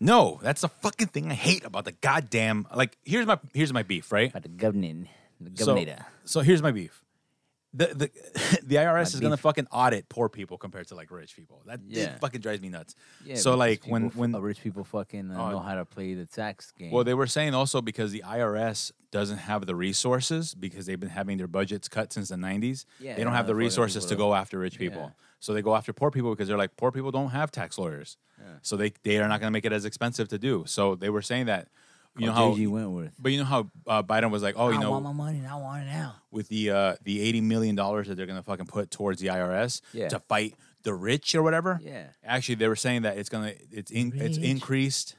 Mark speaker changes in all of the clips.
Speaker 1: No, that's the fucking thing I hate about the goddamn. Like, here's my here's my beef, right?
Speaker 2: Got the governor, the
Speaker 1: So, so here's my beef. The the the IRS is gonna fucking audit poor people compared to like rich people. That
Speaker 2: Yeah.
Speaker 1: fucking drives me nuts.
Speaker 2: Yeah,
Speaker 1: so
Speaker 2: because
Speaker 1: like when when
Speaker 2: uh, rich people fucking uh,
Speaker 1: Oh,
Speaker 2: know how to play the tax game.
Speaker 1: Well, they were saying also because the IRS doesn't have the resources because they've been having their budgets cut since the 90s.
Speaker 2: Yeah,
Speaker 1: they don't have the
Speaker 2: fucking
Speaker 1: resources to go after rich people.
Speaker 2: Yeah.
Speaker 1: So they go after poor people because they're like poor people don't have tax lawyers. So they they are not going to make it as expensive to do. So they were saying that you know how
Speaker 2: JG Wentworth.
Speaker 1: but you know how uh, Biden was like, "Oh, you
Speaker 2: I
Speaker 1: know,
Speaker 2: want my money and I want it now.
Speaker 1: with the uh, the 80 million dollars that they're to fucking put towards the IRS
Speaker 2: Yeah.
Speaker 1: to fight the rich or whatever."
Speaker 2: Yeah.
Speaker 1: Actually, they were saying that it's to it's in, it's
Speaker 2: Rich.
Speaker 1: increased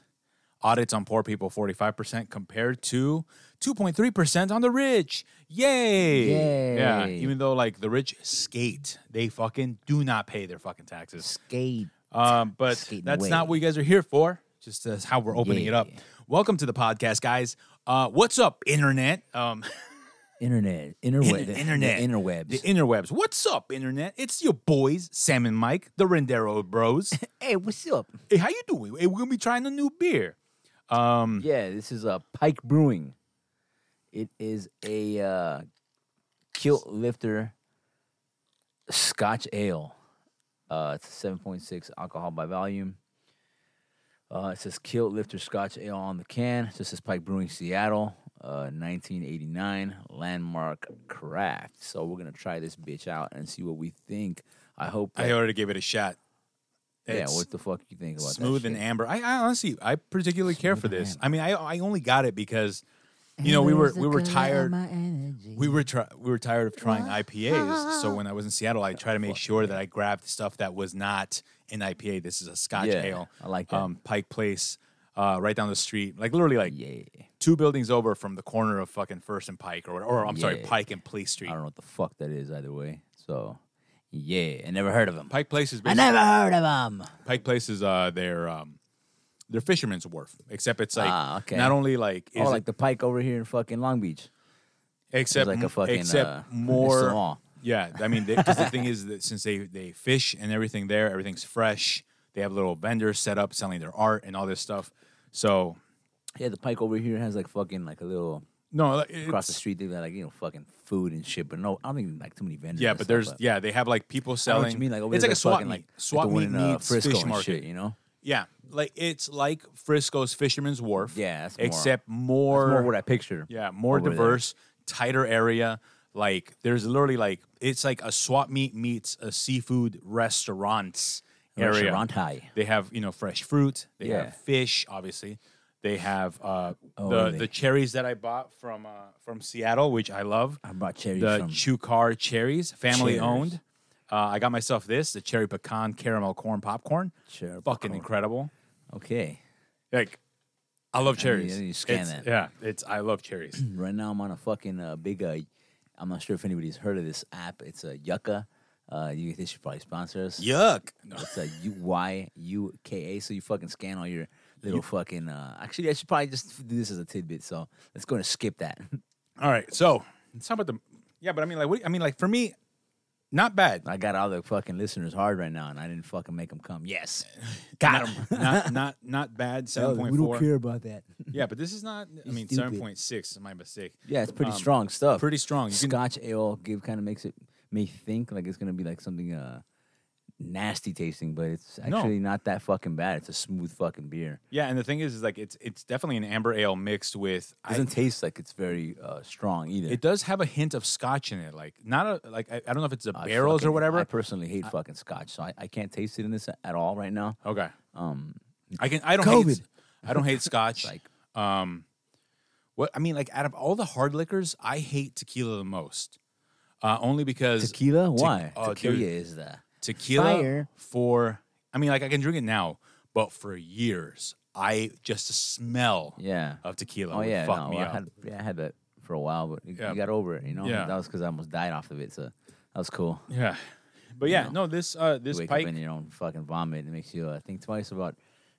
Speaker 1: audits on poor people 45% compared to 2.3% on the rich. Yay. Yeah,
Speaker 2: Yay.
Speaker 1: even though like the rich skate, they fucking do not pay their fucking taxes.
Speaker 2: Skate.
Speaker 1: Um, but
Speaker 2: Skating
Speaker 1: that's
Speaker 2: away.
Speaker 1: not what you guys are here for. Just as how we're opening it up. Welcome to the podcast, guys. Uh, what's up, internet? Um,
Speaker 2: Internet. Interweb.
Speaker 1: internet.
Speaker 2: The interwebs.
Speaker 1: The interwebs. What's up, internet? It's your boys, Sam and Mike, the Rendero Bros.
Speaker 2: hey, what's up?
Speaker 1: hey, how you doing? Hey, we're gonna be trying a new beer. Um,
Speaker 2: Yeah, this is uh, Pike Brewing. It is a uh, kilt lifter Scotch ale. Uh, it's seven point six alcohol by volume. Uh, it says kilt lifter Scotch ale on the can. Just says Pike Brewing Seattle, uh, 1989 landmark craft. So we're gonna try this bitch out and see what we think. I hope.
Speaker 1: I
Speaker 2: that-
Speaker 1: already gave it a shot.
Speaker 2: yeah,
Speaker 1: It's
Speaker 2: what the fuck you think about that
Speaker 1: smooth and amber. I, I honestly, I particularly care for this.
Speaker 2: amber.
Speaker 1: I mean, I I only got it because you know we were we were tired. We were try, we were tired of trying IPAs. So when I was in Seattle, I tried to make sure that I grabbed stuff that was not an IPA. This is a Scotch
Speaker 2: Yeah,
Speaker 1: ale.
Speaker 2: I like that.
Speaker 1: Um, Pike Place, uh, right down the street, like literally like
Speaker 2: Yeah.
Speaker 1: two buildings over from the corner of fucking First and Pike, or or I'm sorry, Pike and Place Street.
Speaker 2: I don't know what the fuck that is either way. So, yeah, I never heard of them.
Speaker 1: Pike Place is
Speaker 2: I never heard of them.
Speaker 1: Pike Place is uh their um their fisherman's wharf, except it's like
Speaker 2: Ah, okay.
Speaker 1: not only like is
Speaker 2: Oh,
Speaker 1: it-
Speaker 2: like the Pike over here in fucking Long Beach.
Speaker 1: except
Speaker 2: like a
Speaker 1: m-
Speaker 2: fucking,
Speaker 1: except
Speaker 2: uh,
Speaker 1: more. Yeah, I mean, because the thing is that since they they fish and everything there, everything's fresh. They have little vendors set up selling their art and all this stuff. So
Speaker 2: Yeah, the Pike over here has like fucking like a little
Speaker 1: no,
Speaker 2: across the
Speaker 1: it's-
Speaker 2: street. They got like you know fucking food and shit. But no, I don't think like too many vendors.
Speaker 1: Yeah,
Speaker 2: and
Speaker 1: but
Speaker 2: stuff,
Speaker 1: there's yeah, they have like people
Speaker 2: I know
Speaker 1: selling.
Speaker 2: what you mean. Like over
Speaker 1: it's like a swap
Speaker 2: fucking,
Speaker 1: meet,
Speaker 2: like, like
Speaker 1: swap
Speaker 2: the one
Speaker 1: meet
Speaker 2: in, uh,
Speaker 1: meets
Speaker 2: Frisco
Speaker 1: fish
Speaker 2: and
Speaker 1: market.
Speaker 2: shit. You know,
Speaker 1: Yeah, like it's like Frisco's Fisherman's Wharf.
Speaker 2: Yeah, that's more-
Speaker 1: except
Speaker 2: That's
Speaker 1: more,
Speaker 2: more what I picture.
Speaker 1: yeah, more
Speaker 2: over there.
Speaker 1: diverse, tighter area. Like there's literally like it's like a swap meet meets a seafood restaurants area.
Speaker 2: Restaurant high.
Speaker 1: They have you know fresh fruit. They
Speaker 2: Yeah.
Speaker 1: have fish, obviously. They have uh,
Speaker 2: Oh,
Speaker 1: the
Speaker 2: really?
Speaker 1: the cherries that I bought from uh, from Seattle, which I love.
Speaker 2: I bought cherries
Speaker 1: The
Speaker 2: from.
Speaker 1: Chukar cherries, family
Speaker 2: Cheers.
Speaker 1: owned. Uh, I got myself this, the cherry pecan caramel corn popcorn.
Speaker 2: Cherry
Speaker 1: Fucking
Speaker 2: popcorn.
Speaker 1: incredible.
Speaker 2: Okay,
Speaker 1: Like, I love cherries.
Speaker 2: To scan
Speaker 1: It's-
Speaker 2: that.
Speaker 1: Yeah, it's I love cherries.
Speaker 2: right now I'm on a fucking uh, big. Uh, I'm not sure if anybody's heard of this app. It's a Yuka. Uh, you they should probably sponsor us.
Speaker 1: Yuck. No.
Speaker 2: It's a U Y U K A. So you fucking scan all your little fucking. Uh, actually, I should probably just do this as a tidbit. So let's go and skip that.
Speaker 1: All right, so let's talk about the. Yeah, but I mean, like, what, I mean, like for me, not bad.
Speaker 2: I got all the fucking listeners hard right now, and I didn't fucking make them come. Yes, got them.
Speaker 1: not not not bad. Seven point four.
Speaker 2: about that.
Speaker 1: Yeah, but this is not. I mean, seven point six is my mistake.
Speaker 2: Yeah, it's pretty
Speaker 1: Um,
Speaker 2: strong stuff.
Speaker 1: Pretty strong. You can-
Speaker 2: Scotch ale give kind of makes it me think like it's gonna be like something uh nasty tasting, but it's
Speaker 1: No.
Speaker 2: actually not that fucking bad. It's a smooth fucking beer.
Speaker 1: yeah, and the thing is, is like it's it's definitely an amber ale mixed with. I-
Speaker 2: Doesn't taste like it's very uh, strong either.
Speaker 1: it does have a hint of scotch in it, like not a like I, I don't know if it's the
Speaker 2: I
Speaker 1: barrels or whatever.
Speaker 2: I personally hate fucking scotch, so I, I can't taste it in this at all right now.
Speaker 1: okay,
Speaker 2: Um,
Speaker 1: I can. I don't hate. I don't hate scotch.
Speaker 2: like
Speaker 1: Um, what I mean, like out of all the hard liquors, I hate tequila the most. Uh, only because
Speaker 2: tequila. Why?
Speaker 1: oh,
Speaker 2: tequila
Speaker 1: dude.
Speaker 2: is the
Speaker 1: tequila
Speaker 2: Fire.
Speaker 1: for. I mean, like I can drink it now, but for years, I just the smell
Speaker 2: yeah.
Speaker 1: of tequila
Speaker 2: Oh
Speaker 1: would
Speaker 2: yeah,
Speaker 1: fuck
Speaker 2: no,
Speaker 1: me
Speaker 2: I
Speaker 1: up.
Speaker 2: had yeah, I had that for a while, but you,
Speaker 1: Yeah.
Speaker 2: you got over it. You know,
Speaker 1: Yeah.
Speaker 2: that was because I almost died off of it. So that was cool.
Speaker 1: yeah, but yeah,
Speaker 2: know.
Speaker 1: no, this uh,
Speaker 2: You
Speaker 1: this
Speaker 2: wake
Speaker 1: pike.
Speaker 2: up in your own fucking vomit. It makes you uh, think twice about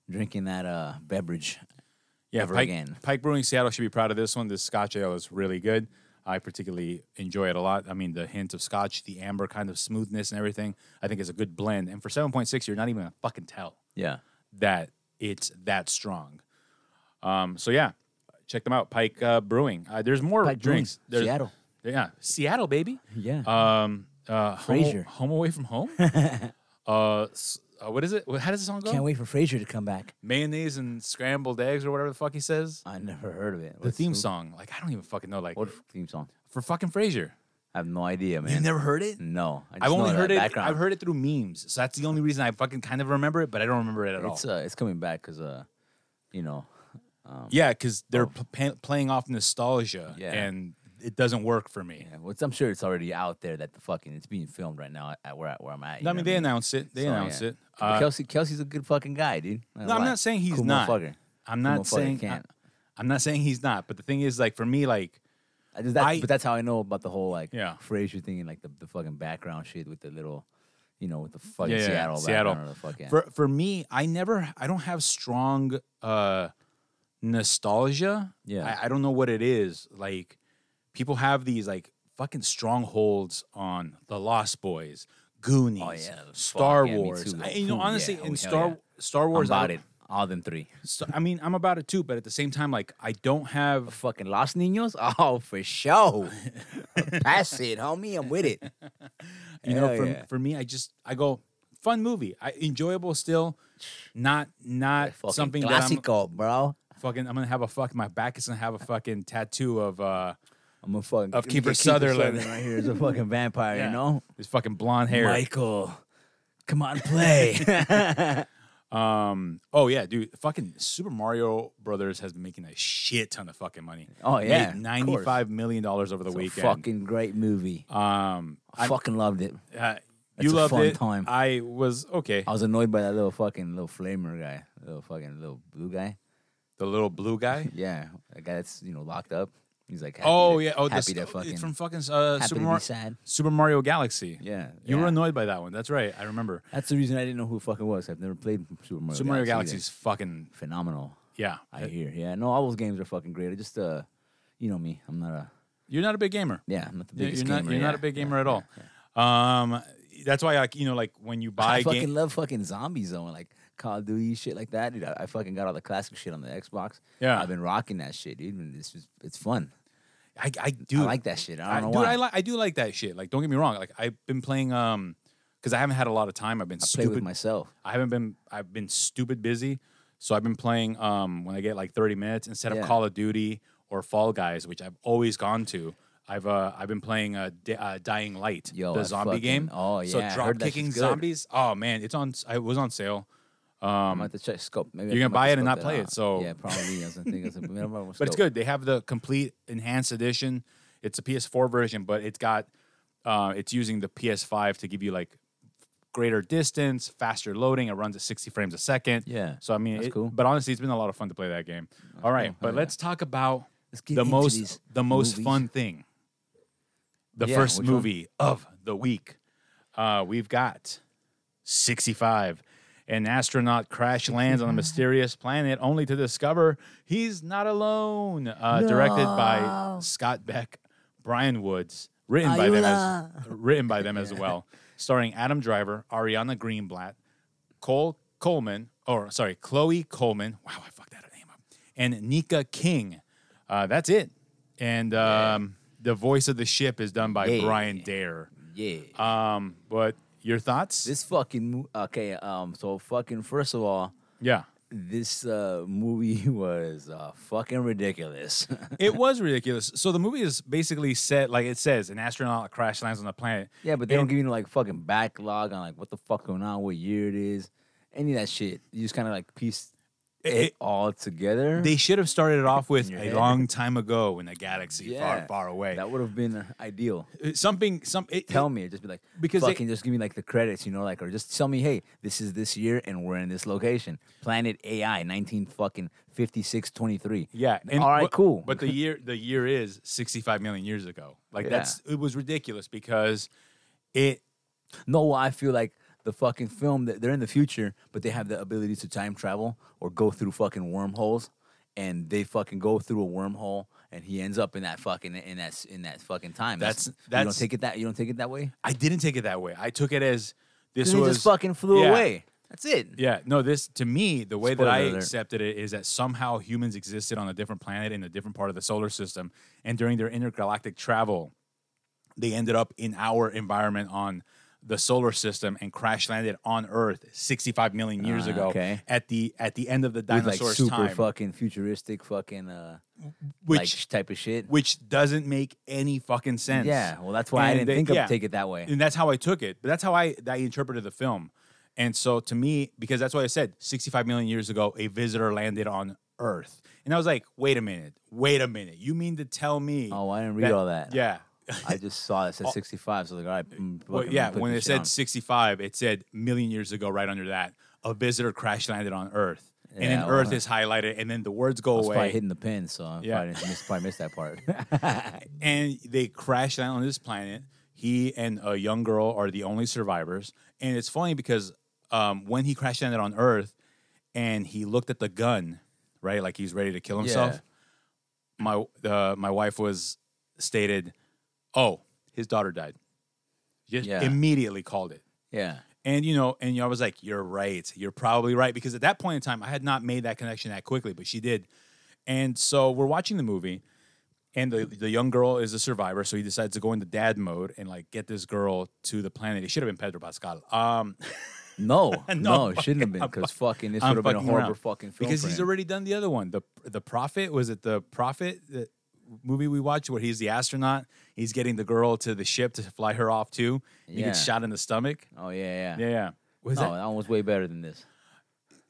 Speaker 2: drinking that uh, beverage.
Speaker 1: Yeah,
Speaker 2: ever
Speaker 1: Pike,
Speaker 2: again.
Speaker 1: Pike Brewing Seattle should be proud of this one. This Scotch ale is really good. I particularly enjoy it a lot. I mean, the hint of Scotch, the amber kind of smoothness and everything, I think is a good blend. And for seven point six, you're not even gonna fucking tell
Speaker 2: Yeah.
Speaker 1: that it's that strong. Um, so yeah, check them out, Pike uh, Brewing. Uh, there's more
Speaker 2: Pike Brewing,
Speaker 1: drinks. There's,
Speaker 2: Seattle.
Speaker 1: Yeah, Seattle, baby.
Speaker 2: Yeah.
Speaker 1: Um, uh, home, home away from home. uh, s- uh, what is it? How does the song go?
Speaker 2: Can't wait for Frasier to come back.
Speaker 1: Mayonnaise and scrambled eggs or whatever the fuck he says.
Speaker 2: I never heard of it.
Speaker 1: The theme song, like I don't even fucking know, like
Speaker 2: What theme song?
Speaker 1: for fucking Frasier.
Speaker 2: I have no idea, man.
Speaker 1: You never heard it?
Speaker 2: No. I just
Speaker 1: I've only
Speaker 2: know that
Speaker 1: heard it.
Speaker 2: Background.
Speaker 1: I've heard it through memes, so that's the only reason I fucking kind of remember it, but I don't remember it at all.
Speaker 2: It's uh, it's coming back because uh, you know, um,
Speaker 1: yeah, because they're p- pa- playing off nostalgia,
Speaker 2: Yeah.
Speaker 1: and it doesn't work for me.
Speaker 2: yeah, which I'm sure it's already out there that the fucking it's being filmed right now at where where I'm at.
Speaker 1: I mean, they announced it. They
Speaker 2: So,
Speaker 1: announced
Speaker 2: yeah.
Speaker 1: it. Uh,
Speaker 2: Kelsey Kelsey's a good fucking guy, dude.
Speaker 1: No, I'm not saying he's
Speaker 2: Cool
Speaker 1: not. I'm not
Speaker 2: motherfucker,
Speaker 1: saying.
Speaker 2: can't.
Speaker 1: I'm not saying he's not. But the thing is, like for me, like
Speaker 2: I just, that,
Speaker 1: I-
Speaker 2: but that's how I know about the whole like
Speaker 1: Yeah.
Speaker 2: Frasier thing and like the, the fucking background shit with the little, you know, with the fucking
Speaker 1: Yeah,
Speaker 2: Seattle
Speaker 1: Seattle.
Speaker 2: the fuck yeah.
Speaker 1: For for me, I never I don't have strong uh nostalgia.
Speaker 2: Yeah.
Speaker 1: I, I don't know what it is. Like people have these like fucking strongholds on the Lost Boys, Goonies,
Speaker 2: Oh, yeah.
Speaker 1: Star
Speaker 2: yeah,
Speaker 1: Wars. I- you know, honestly,
Speaker 2: yeah.
Speaker 1: In Star
Speaker 2: yeah.
Speaker 1: Star
Speaker 2: I'm
Speaker 1: Wars, I
Speaker 2: about it. All them three.
Speaker 1: So, I mean, I'm about it too, but at the same time, like I don't have.
Speaker 2: Fucking Los Niños? Oh, for sure. Pass it, homie. I'm with it.
Speaker 1: You know, for for me, I just I go fun movie. I enjoyable still, not not something that I'm
Speaker 2: bro.
Speaker 1: fucking. I'm gonna have a fuck. My back is gonna have a fucking tattoo of uh
Speaker 2: I'm a fucking
Speaker 1: Of
Speaker 2: me
Speaker 1: Kiefer Sutherland.
Speaker 2: right here. Is a fucking vampire,
Speaker 1: Yeah.
Speaker 2: you know.
Speaker 1: his fucking blonde hair.
Speaker 2: Michael, come on, play.
Speaker 1: Um. Oh yeah, dude. Fucking Super Mario Brothers has been making a shit ton of fucking money.
Speaker 2: Oh, yeah,
Speaker 1: ninety five million dollars over the
Speaker 2: It's a
Speaker 1: weekend.
Speaker 2: fucking great movie.
Speaker 1: Um.
Speaker 2: I fucking loved it.
Speaker 1: uh, you
Speaker 2: a
Speaker 1: loved
Speaker 2: fun
Speaker 1: it.
Speaker 2: time.
Speaker 1: I was okay.
Speaker 2: I was annoyed by that little fucking little flamer guy, little fucking little blue guy.
Speaker 1: The little blue guy.
Speaker 2: Yeah, that guy that's you know locked up. He's like, happy
Speaker 1: Oh
Speaker 2: to-
Speaker 1: yeah. Oh,
Speaker 2: happy
Speaker 1: this,
Speaker 2: to fucking
Speaker 1: it's from fucking uh, Super, Mar-
Speaker 2: sad.
Speaker 1: Super Mario Galaxy.
Speaker 2: Yeah,
Speaker 1: You were annoyed by that one. That's right. I remember.
Speaker 2: That's the reason I didn't know who it fucking was. I've never played Super Mario. Galaxy.
Speaker 1: Super Mario
Speaker 2: Galaxy
Speaker 1: is fucking
Speaker 2: phenomenal.
Speaker 1: yeah.
Speaker 2: I hear. Yeah, no, all those games are fucking great. I just uh, you know me, I'm not a
Speaker 1: You're not a big gamer.
Speaker 2: yeah, I'm not the biggest
Speaker 1: you're not.
Speaker 2: gamer.
Speaker 1: You're
Speaker 2: yeah,
Speaker 1: not a big
Speaker 2: yeah,
Speaker 1: gamer at all.
Speaker 2: yeah.
Speaker 1: Um, that's why, like, you know, like when you buy
Speaker 2: I fucking
Speaker 1: game,
Speaker 2: love fucking zombies though, and like Call of Duty shit like that, dude. I, I fucking got all the classic shit on the Xbox.
Speaker 1: Yeah.
Speaker 2: I've been rocking that shit, dude. It's just it's fun.
Speaker 1: I, I do
Speaker 2: I like that shit. I
Speaker 1: I,
Speaker 2: don't know
Speaker 1: dude,
Speaker 2: why.
Speaker 1: I like. I do like that shit. Like, don't get me wrong. Like, I've been playing um, because I haven't had a lot of time. I've been
Speaker 2: I play with myself.
Speaker 1: I haven't been. I've been stupid busy. So I've been playing um when I get like 30 minutes instead of
Speaker 2: Yeah.
Speaker 1: Call of Duty or Fall Guys, which I've always gone to. I've uh I've been playing uh, D- uh Dying Light,
Speaker 2: Yo,
Speaker 1: the
Speaker 2: I
Speaker 1: zombie
Speaker 2: fucking-
Speaker 1: game.
Speaker 2: oh, yeah, I
Speaker 1: drop
Speaker 2: heard that
Speaker 1: kicking
Speaker 2: good.
Speaker 1: zombies. Oh man, it's on. It was on sale. Um,
Speaker 2: gonna have to check scope. Maybe
Speaker 1: you're gonna buy it and not play it,
Speaker 2: out.
Speaker 1: so-
Speaker 2: yeah, probably. I thinking, I was like, maybe
Speaker 1: but it's good. They have the complete enhanced edition. It's a PS4 version, but it's got uh, it's using the PS5 to give you like greater distance, faster loading. It runs at 60 frames a second.
Speaker 2: Yeah,
Speaker 1: So I mean,
Speaker 2: that's
Speaker 1: it-
Speaker 2: cool.
Speaker 1: But honestly, it's been a lot of fun to play that game. All right,
Speaker 2: cool.
Speaker 1: but
Speaker 2: yeah.
Speaker 1: let's talk about
Speaker 2: Let's
Speaker 1: the most the most
Speaker 2: movies.
Speaker 1: fun thing. The
Speaker 2: Yeah,
Speaker 1: first
Speaker 2: which one?
Speaker 1: movie of the week. Uh, we've got 65. An astronaut crash lands on a mysterious planet only to discover he's not alone. Uh, Directed by Scott Beck, Brian Woods, written by them as written by them as well, starring Adam Driver, Ariana Greenblatt, Cole Coleman, or sorry, Chloe Coleman. Wow, I fucked that name up. And Nika King. Uh, that's it. And um, the voice of the ship is done by
Speaker 2: Yeah.
Speaker 1: Brian Dare.
Speaker 2: Yeah.
Speaker 1: Um, but your thoughts?
Speaker 2: this fucking mo- okay. Um. So fucking first of all,
Speaker 1: yeah,
Speaker 2: this uh movie was uh fucking ridiculous.
Speaker 1: it was ridiculous. So the movie is basically set like it says: an astronaut crash lands on the planet.
Speaker 2: yeah, but they don't give you like fucking backlog on like what the fuck going on, what year it is, any of that shit. You just kind of like piece it,
Speaker 1: It-
Speaker 2: all together.
Speaker 1: They should have started it off with a long time ago in a galaxy far,
Speaker 2: Yeah.
Speaker 1: far away.
Speaker 2: that would have been ideal.
Speaker 1: Uh, Something, some. It,
Speaker 2: Tell me, just be like
Speaker 1: Because
Speaker 2: fucking just give me like the credits, you know, like or just tell me, hey, this is this year and we're in this location, Planet AI, nineteen fucking fifty six twenty three.
Speaker 1: Yeah.
Speaker 2: all right,
Speaker 1: but-
Speaker 2: cool.
Speaker 1: But the year the year is 65 million years ago. Like
Speaker 2: Yeah.
Speaker 1: that's it was ridiculous because it
Speaker 2: No, I feel like the fucking film that they're in the future, but they have the ability to time travel or go through fucking wormholes, and they fucking go through a wormhole and he ends up in that fucking in that in that fucking time.
Speaker 1: That's-
Speaker 2: you don't
Speaker 1: that's-
Speaker 2: take it that you don't take it that way.
Speaker 1: I didn't take it that way. I took it as this
Speaker 2: He
Speaker 1: was
Speaker 2: just fucking flew
Speaker 1: yeah.
Speaker 2: away. That's it.
Speaker 1: Yeah, no, this to me, the way that I
Speaker 2: Spoiler alert.
Speaker 1: accepted it is that somehow humans existed on a different planet in a different part of the solar system, and during their intergalactic travel, they ended up in our environment on the solar system and crash landed on Earth 65 million years
Speaker 2: Ah,
Speaker 1: ago
Speaker 2: okay.
Speaker 1: at the at the end of the
Speaker 2: With like super
Speaker 1: time,
Speaker 2: fucking futuristic fucking uh
Speaker 1: which
Speaker 2: like type of shit.
Speaker 1: which doesn't make any fucking sense.
Speaker 2: Yeah, well that's why I didn't
Speaker 1: they-
Speaker 2: think
Speaker 1: yeah.
Speaker 2: of take it that way.
Speaker 1: and that's how I took it. But that's how I I interpreted the film. And so to me, because that's what I said, 65 million years ago, a visitor landed on Earth, and I was like, wait a minute, wait a minute, you mean to tell me?
Speaker 2: Oh, I didn't read all that.
Speaker 1: Yeah.
Speaker 2: I just saw it said 65, so I was like, all right. mm,
Speaker 1: Well,
Speaker 2: fucking
Speaker 1: yeah,
Speaker 2: put
Speaker 1: when
Speaker 2: this
Speaker 1: it
Speaker 2: shit
Speaker 1: said
Speaker 2: on.
Speaker 1: 65, it said million years ago, right under that, a visitor crash landed on Earth. and then
Speaker 2: Yeah,
Speaker 1: Earth is highlighted, and then the words
Speaker 2: I
Speaker 1: go
Speaker 2: was probably
Speaker 1: away.
Speaker 2: hitting the pin, so I
Speaker 1: Yeah.
Speaker 2: probably, missed, probably missed that part.
Speaker 1: and they crash down on this planet. He and a young girl are the only survivors. And it's funny because um, when he crash landed on Earth and he looked at the gun, right, like he's ready to kill himself, my uh, my wife was stated, "Oh, his daughter died." Just
Speaker 2: Yeah.
Speaker 1: immediately called it.
Speaker 2: yeah.
Speaker 1: And you know, and I was like, "You're right. You're probably right." Because at that point in time, I had not made that connection that quickly, but she did. And so we're watching the movie, and the the young girl is a survivor. So he decides to go into dad mode and like get this girl to the planet. It should have been Pedro Pascal. Um,
Speaker 2: No,
Speaker 1: No,
Speaker 2: no, it shouldn't have been because fucking this would have been a
Speaker 1: fucking
Speaker 2: horrible
Speaker 1: around.
Speaker 2: fucking film.
Speaker 1: because
Speaker 2: for
Speaker 1: he's
Speaker 2: him.
Speaker 1: already done the other one. The the Prophet was it the Prophet the movie we watched where he's the astronaut. He's getting the girl to the ship to fly her off too. He gets shot in the stomach.
Speaker 2: Oh yeah, yeah.
Speaker 1: Yeah, yeah. Was
Speaker 2: no,
Speaker 1: that
Speaker 2: that one was way better than this.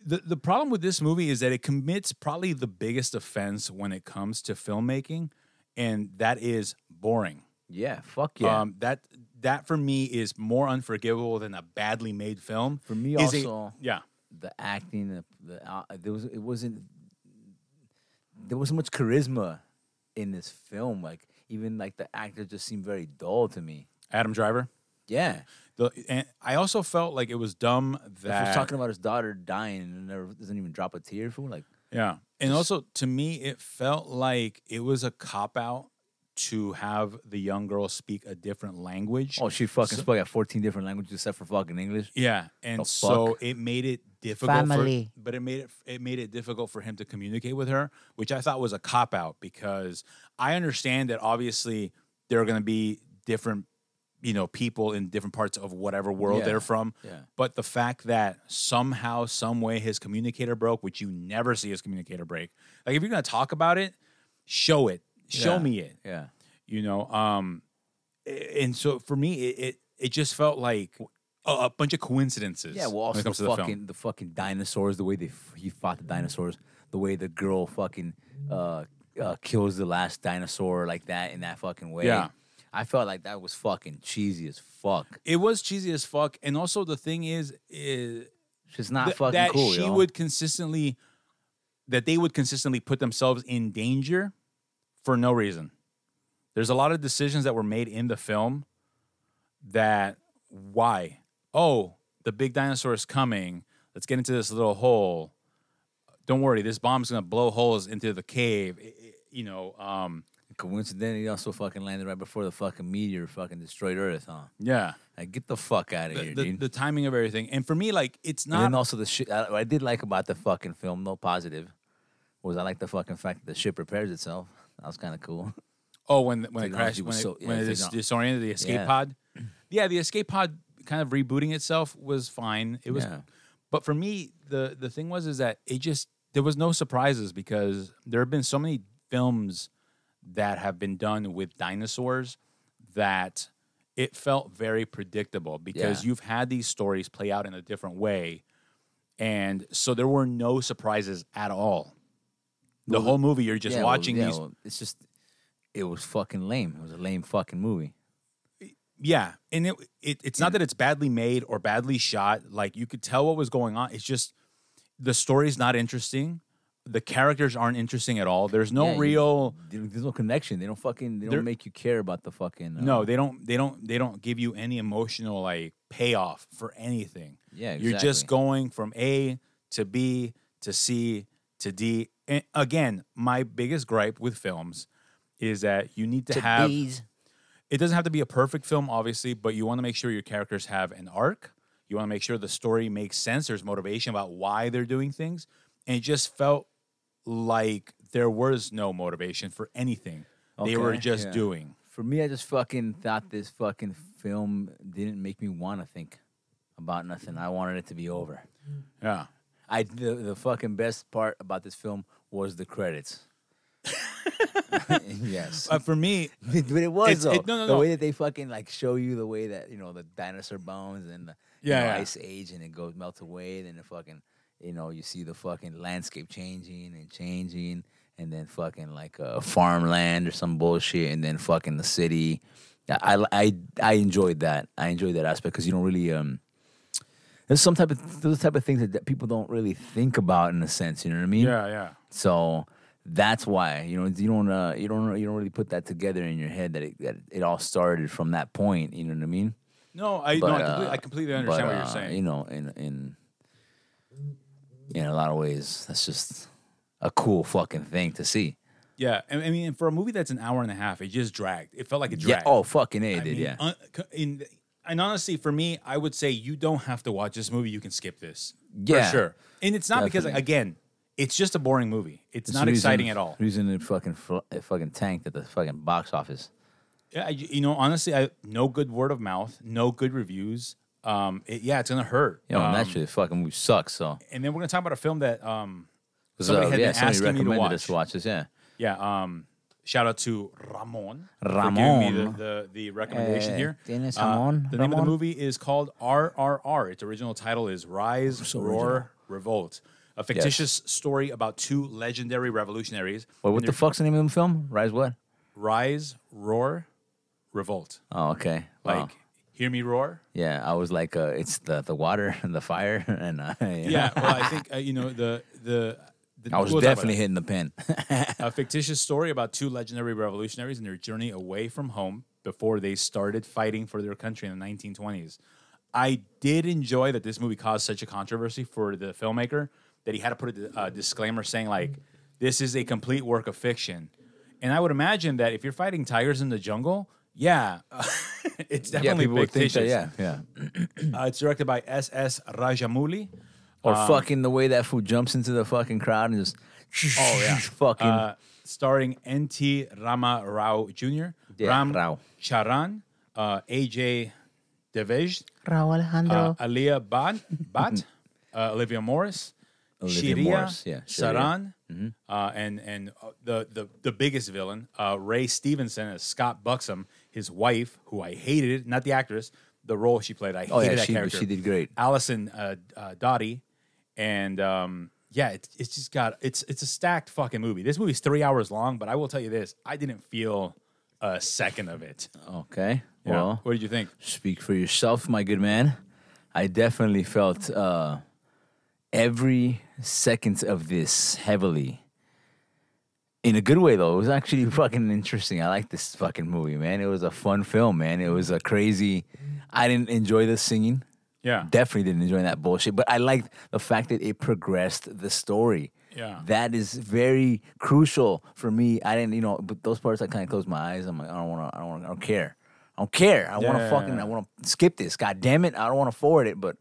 Speaker 1: the the problem with this movie is that it commits probably the biggest offense when it comes to filmmaking, and that is boring.
Speaker 2: Yeah, fuck yeah.
Speaker 1: Um, that that for me is more unforgivable than a badly made film.
Speaker 2: For me
Speaker 1: is
Speaker 2: also-
Speaker 1: yeah,
Speaker 2: the acting, the, the uh, there was it wasn't there wasn't much charisma in this film. Like even like the actor just seemed very dull to me.
Speaker 1: Adam Driver.
Speaker 2: Yeah,
Speaker 1: The, and I also felt like it was dumb that
Speaker 2: he's talking about his daughter dying and never doesn't even drop a tear for like
Speaker 1: Yeah. And also to me it felt like it was a cop out to have the young girl speak a different language.
Speaker 2: oh she fucking
Speaker 1: So-
Speaker 2: spoke at fourteen different languages except for fucking English.
Speaker 1: Yeah, and
Speaker 2: The
Speaker 1: so
Speaker 2: fuck?
Speaker 1: it made it difficult.
Speaker 2: Family.
Speaker 1: For, but it made it it made it difficult for him to communicate with her, which I thought was a cop out because I understand that obviously there are going to be different, you know, people in different parts of whatever world
Speaker 2: Yeah,
Speaker 1: they're from.
Speaker 2: yeah.
Speaker 1: But the fact that somehow, some way, his communicator broke, which you never see his communicator break. Like if you're going to talk about it, show it, show
Speaker 2: Yeah.
Speaker 1: me it
Speaker 2: Yeah,
Speaker 1: you know um and so for me it it, it just felt like a, a bunch of coincidences
Speaker 2: yeah. Well, also the fucking
Speaker 1: film
Speaker 2: the fucking dinosaurs, the way they he fought the dinosaurs, the way the girl fucking uh, uh kills the last dinosaur like that in that fucking way.
Speaker 1: Yeah.
Speaker 2: I felt like that was fucking cheesy as fuck.
Speaker 1: it was cheesy as fuck and also the thing is, is
Speaker 2: she's not
Speaker 1: th-
Speaker 2: fucking
Speaker 1: that
Speaker 2: cool.
Speaker 1: she
Speaker 2: yo.
Speaker 1: would consistently that they would consistently put themselves in danger for no reason there's a lot of decisions that were made in the film that why oh the big dinosaur is coming let's get into this little hole don't worry this bomb's gonna blow holes into the cave I- I- you know um
Speaker 2: Coincidentally, also fucking landed right before the fucking meteor fucking destroyed Earth, huh?
Speaker 1: yeah
Speaker 2: Like, get the fuck out of
Speaker 1: the,
Speaker 2: here,
Speaker 1: the,
Speaker 2: dude.
Speaker 1: the timing of everything and for me like it's
Speaker 2: and
Speaker 1: not
Speaker 2: then also the shit. I, what I did like about the fucking film, no positive, was I like the fucking fact that the ship repairs itself. That was kind of cool.
Speaker 1: Oh, when when it crashed,
Speaker 2: was
Speaker 1: when it,
Speaker 2: so- yeah,
Speaker 1: when it is
Speaker 2: techno-
Speaker 1: disoriented, the escape
Speaker 2: Yeah.
Speaker 1: pod. Yeah, the escape pod kind of rebooting itself was fine. It was,
Speaker 2: Yeah.
Speaker 1: but for me, the the thing was is that it just there was no surprises because there have been so many films that have been done with dinosaurs that it felt very predictable because
Speaker 2: Yeah.
Speaker 1: you've had these stories play out in a different way, and so there were no surprises at all. The whole movie, you're just
Speaker 2: Yeah, well,
Speaker 1: watching
Speaker 2: yeah,
Speaker 1: these
Speaker 2: well, it's just, it was fucking lame. It was a lame fucking movie.
Speaker 1: Yeah, and it, it it's not that it's badly made or badly shot. Like you could tell what was going on. It's just the story's not interesting. The characters aren't interesting at all. There's no
Speaker 2: Yeah, you-
Speaker 1: real
Speaker 2: There- There's no connection. They don't fucking. They
Speaker 1: There-
Speaker 2: don't make you care about the fucking. Uh,
Speaker 1: no. They don't. They don't. They don't give you any emotional like payoff for anything.
Speaker 2: Yeah,
Speaker 1: You're just
Speaker 2: exactly.
Speaker 1: going from A to B to C to D. And again, my biggest gripe with films is that you need to have. It doesn't have to be a perfect film, obviously, but you want to make sure your characters have an arc. You want to make sure the story makes sense. There's motivation about why they're doing things, and it just felt like there was no motivation for anything. They were just
Speaker 2: yeah.
Speaker 1: doing.
Speaker 2: For me, I just fucking thought this fucking film didn't make me want to think about nothing. I wanted it to be over.
Speaker 1: Yeah.
Speaker 2: I the, the fucking best part about this film was the credits. yes.
Speaker 1: Uh, for me,
Speaker 2: but it was
Speaker 1: It's-
Speaker 2: though.
Speaker 1: it- no, no,
Speaker 2: the
Speaker 1: no.
Speaker 2: way that they fucking like show you the way that you know the dinosaur bones and the you
Speaker 1: Yeah,
Speaker 2: know,
Speaker 1: yeah.
Speaker 2: ice age and it goes melts away. Then the fucking you know you see the fucking landscape changing and changing, and then fucking like a uh, farmland or some bullshit, and then fucking the city. I I I enjoyed that. I enjoyed that aspect because you don't really um. There's some type of those type of things that, that people don't really think about in a sense. You know what I mean?
Speaker 1: yeah, yeah.
Speaker 2: So that's why you know you don't uh, you don't you don't really put that together in your head that it that it all started from that point. You know what I mean?
Speaker 1: No, I,
Speaker 2: But,
Speaker 1: no, I,
Speaker 2: uh,
Speaker 1: completely, I completely understand
Speaker 2: but,
Speaker 1: what you're
Speaker 2: uh,
Speaker 1: saying.
Speaker 2: You know, in in in a lot of ways, that's just a cool fucking thing to see.
Speaker 1: yeah, I I mean, for a movie that's an hour and a half, it just dragged. It felt like it
Speaker 2: Yeah.
Speaker 1: dragged.
Speaker 2: Oh, fucking a, it did.
Speaker 1: mean,
Speaker 2: yeah.
Speaker 1: un- in, and honestly, for me, I would say you don't have to watch this movie. You can skip this.
Speaker 2: Yeah.
Speaker 1: For sure. And it's not because,
Speaker 2: Definitely.
Speaker 1: again, it's just a boring movie. It's
Speaker 2: This
Speaker 1: not
Speaker 2: reason-
Speaker 1: exciting at all.
Speaker 2: Reason it fucking it fucking tanked at the fucking box office.
Speaker 1: Yeah, I- you know, honestly, I no good word of mouth, no good reviews. Um, it, yeah, it's gonna hurt.
Speaker 2: You know,
Speaker 1: um,
Speaker 2: naturally, the fucking movie sucks. So,
Speaker 1: And then we're gonna talk about a film that um, somebody
Speaker 2: uh,
Speaker 1: had
Speaker 2: yeah,
Speaker 1: been
Speaker 2: somebody
Speaker 1: asking me to watch.
Speaker 2: us watch this. Yeah.
Speaker 1: Yeah. Um, shout out to Ramon. for giving me the,
Speaker 2: Ramon.
Speaker 1: the, the recommendation
Speaker 2: Eh,
Speaker 1: here.
Speaker 2: ¿tienes
Speaker 1: Uh,
Speaker 2: Ramon?
Speaker 1: the name of the movie is called RRR. Its original title is Rise,
Speaker 2: So
Speaker 1: Roar,
Speaker 2: original.
Speaker 1: Revolt. A fictitious story about two legendary revolutionaries.
Speaker 2: Wait, what the fuck's the name of the film? Rise what?
Speaker 1: Rise, Roar, Revolt.
Speaker 2: Oh, okay.
Speaker 1: Like,
Speaker 2: Wow.
Speaker 1: hear me roar?
Speaker 2: Yeah, I was like, uh, it's the the water and the fire, and uh,
Speaker 1: Yeah. well, I think, uh, you know, the the
Speaker 2: I was
Speaker 1: we'll
Speaker 2: definitely
Speaker 1: it.
Speaker 2: hitting the pen.
Speaker 1: a fictitious story about two legendary revolutionaries and their journey away from home before they started fighting for their country in the 1920s. I did enjoy that this movie caused such a controversy for the filmmaker that he had to put a, a disclaimer saying like this is a complete work of fiction. And I would imagine that if you're fighting tigers in the jungle, yeah, it's definitely
Speaker 2: people would think
Speaker 1: fictitious.
Speaker 2: that, yeah, yeah.
Speaker 1: Uh, it's directed by S.S. Rajamouli.
Speaker 2: Or
Speaker 1: Um,
Speaker 2: fucking the way that fool jumps into the fucking crowd and just
Speaker 1: Oh yeah,
Speaker 2: fucking
Speaker 1: uh, starring N.T. Rama Rao Jr.,
Speaker 2: Yeah,
Speaker 1: Ram
Speaker 2: Rao.
Speaker 1: Charan, uh, Ajay Devej,
Speaker 2: Raul Alejandro.
Speaker 1: uh, Alia Bhatt, Bhatt uh, Olivia Morris,
Speaker 2: Olivia
Speaker 1: Shriya,
Speaker 2: Morris, yeah, Shriya.
Speaker 1: Saran,
Speaker 2: Mm-hmm.
Speaker 1: uh, and and uh, the, the the biggest villain, uh, Ray Stevenson as Scott Buxton, his wife, who I hated, not the actress, the role she played. I hated
Speaker 2: Oh, yeah,
Speaker 1: that
Speaker 2: she-
Speaker 1: character.
Speaker 2: she did great.
Speaker 1: Alison uh, uh, Doody, and um, yeah, it's it's just got it's it's a stacked fucking movie. This movie's three hours long, but I will tell you this: I didn't feel a second of it.
Speaker 2: okay.
Speaker 1: Yeah.
Speaker 2: Well,
Speaker 1: what did you think?
Speaker 2: speak for yourself, my good man. I definitely felt uh, every second of this heavily. In a good way, though. It was actually fucking interesting. I like this fucking movie, man. It was a fun film, man. It was a crazy. I didn't enjoy the singing.
Speaker 1: Yeah,
Speaker 2: Definitely didn't enjoy that bullshit. But I liked the fact that it progressed the story.
Speaker 1: Yeah.
Speaker 2: That is very crucial for me. I didn't, you know, but those parts I kind of closed my eyes. I'm like, I don't want to, I don't want, I don't care. I don't care. I want to
Speaker 1: Yeah.
Speaker 2: fucking, I want to skip this. God damn it. I don't want to forward it. But,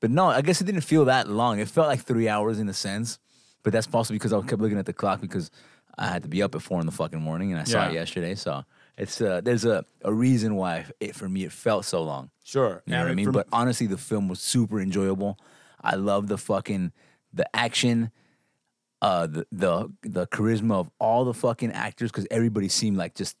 Speaker 2: but no, I guess it didn't feel that long. It felt like three hours in a sense. But that's possibly because I kept looking at the clock because I had to be up at four in the fucking morning and I saw it yesterday. So it's, uh, there's a, a reason why it, for me, it felt so long.
Speaker 1: sure.
Speaker 2: You know what I mean? But honestly, the film was super enjoyable. I love the fucking the action, uh, the the the charisma of all the fucking actors because everybody seemed like just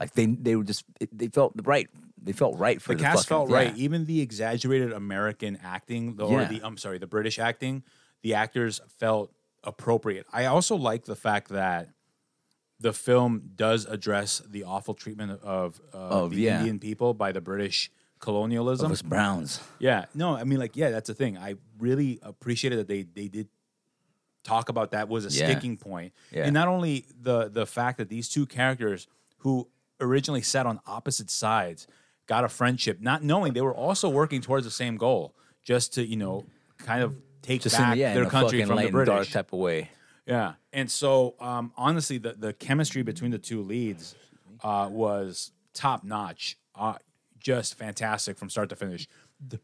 Speaker 2: like they they were just they felt right. They felt right for
Speaker 1: the
Speaker 2: the,
Speaker 1: cast
Speaker 2: fucking-
Speaker 1: felt
Speaker 2: yeah.
Speaker 1: right. Even the exaggerated American acting, the, or the I'm sorry, the British acting, the actors felt appropriate. I also like the fact that the film does address the awful treatment of, uh,
Speaker 2: Of,
Speaker 1: the
Speaker 2: yeah.
Speaker 1: Indian people by the British colonialism.
Speaker 2: Of us Browns.
Speaker 1: Yeah, no, I mean, like, yeah, that's the thing. I really appreciated that they they did talk about that was a
Speaker 2: Yeah.
Speaker 1: sticking point,
Speaker 2: Yeah.
Speaker 1: and not only the the fact that these two characters who originally sat on opposite sides got a friendship, not knowing they were also working towards the same goal, just to you know, kind of take
Speaker 2: Just
Speaker 1: back
Speaker 2: in, yeah,
Speaker 1: their country from the
Speaker 2: and dark
Speaker 1: British.
Speaker 2: type of way.
Speaker 1: Yeah, and so um, honestly, the the chemistry between the two leads uh, was top notch, uh, just fantastic from start to finish. The,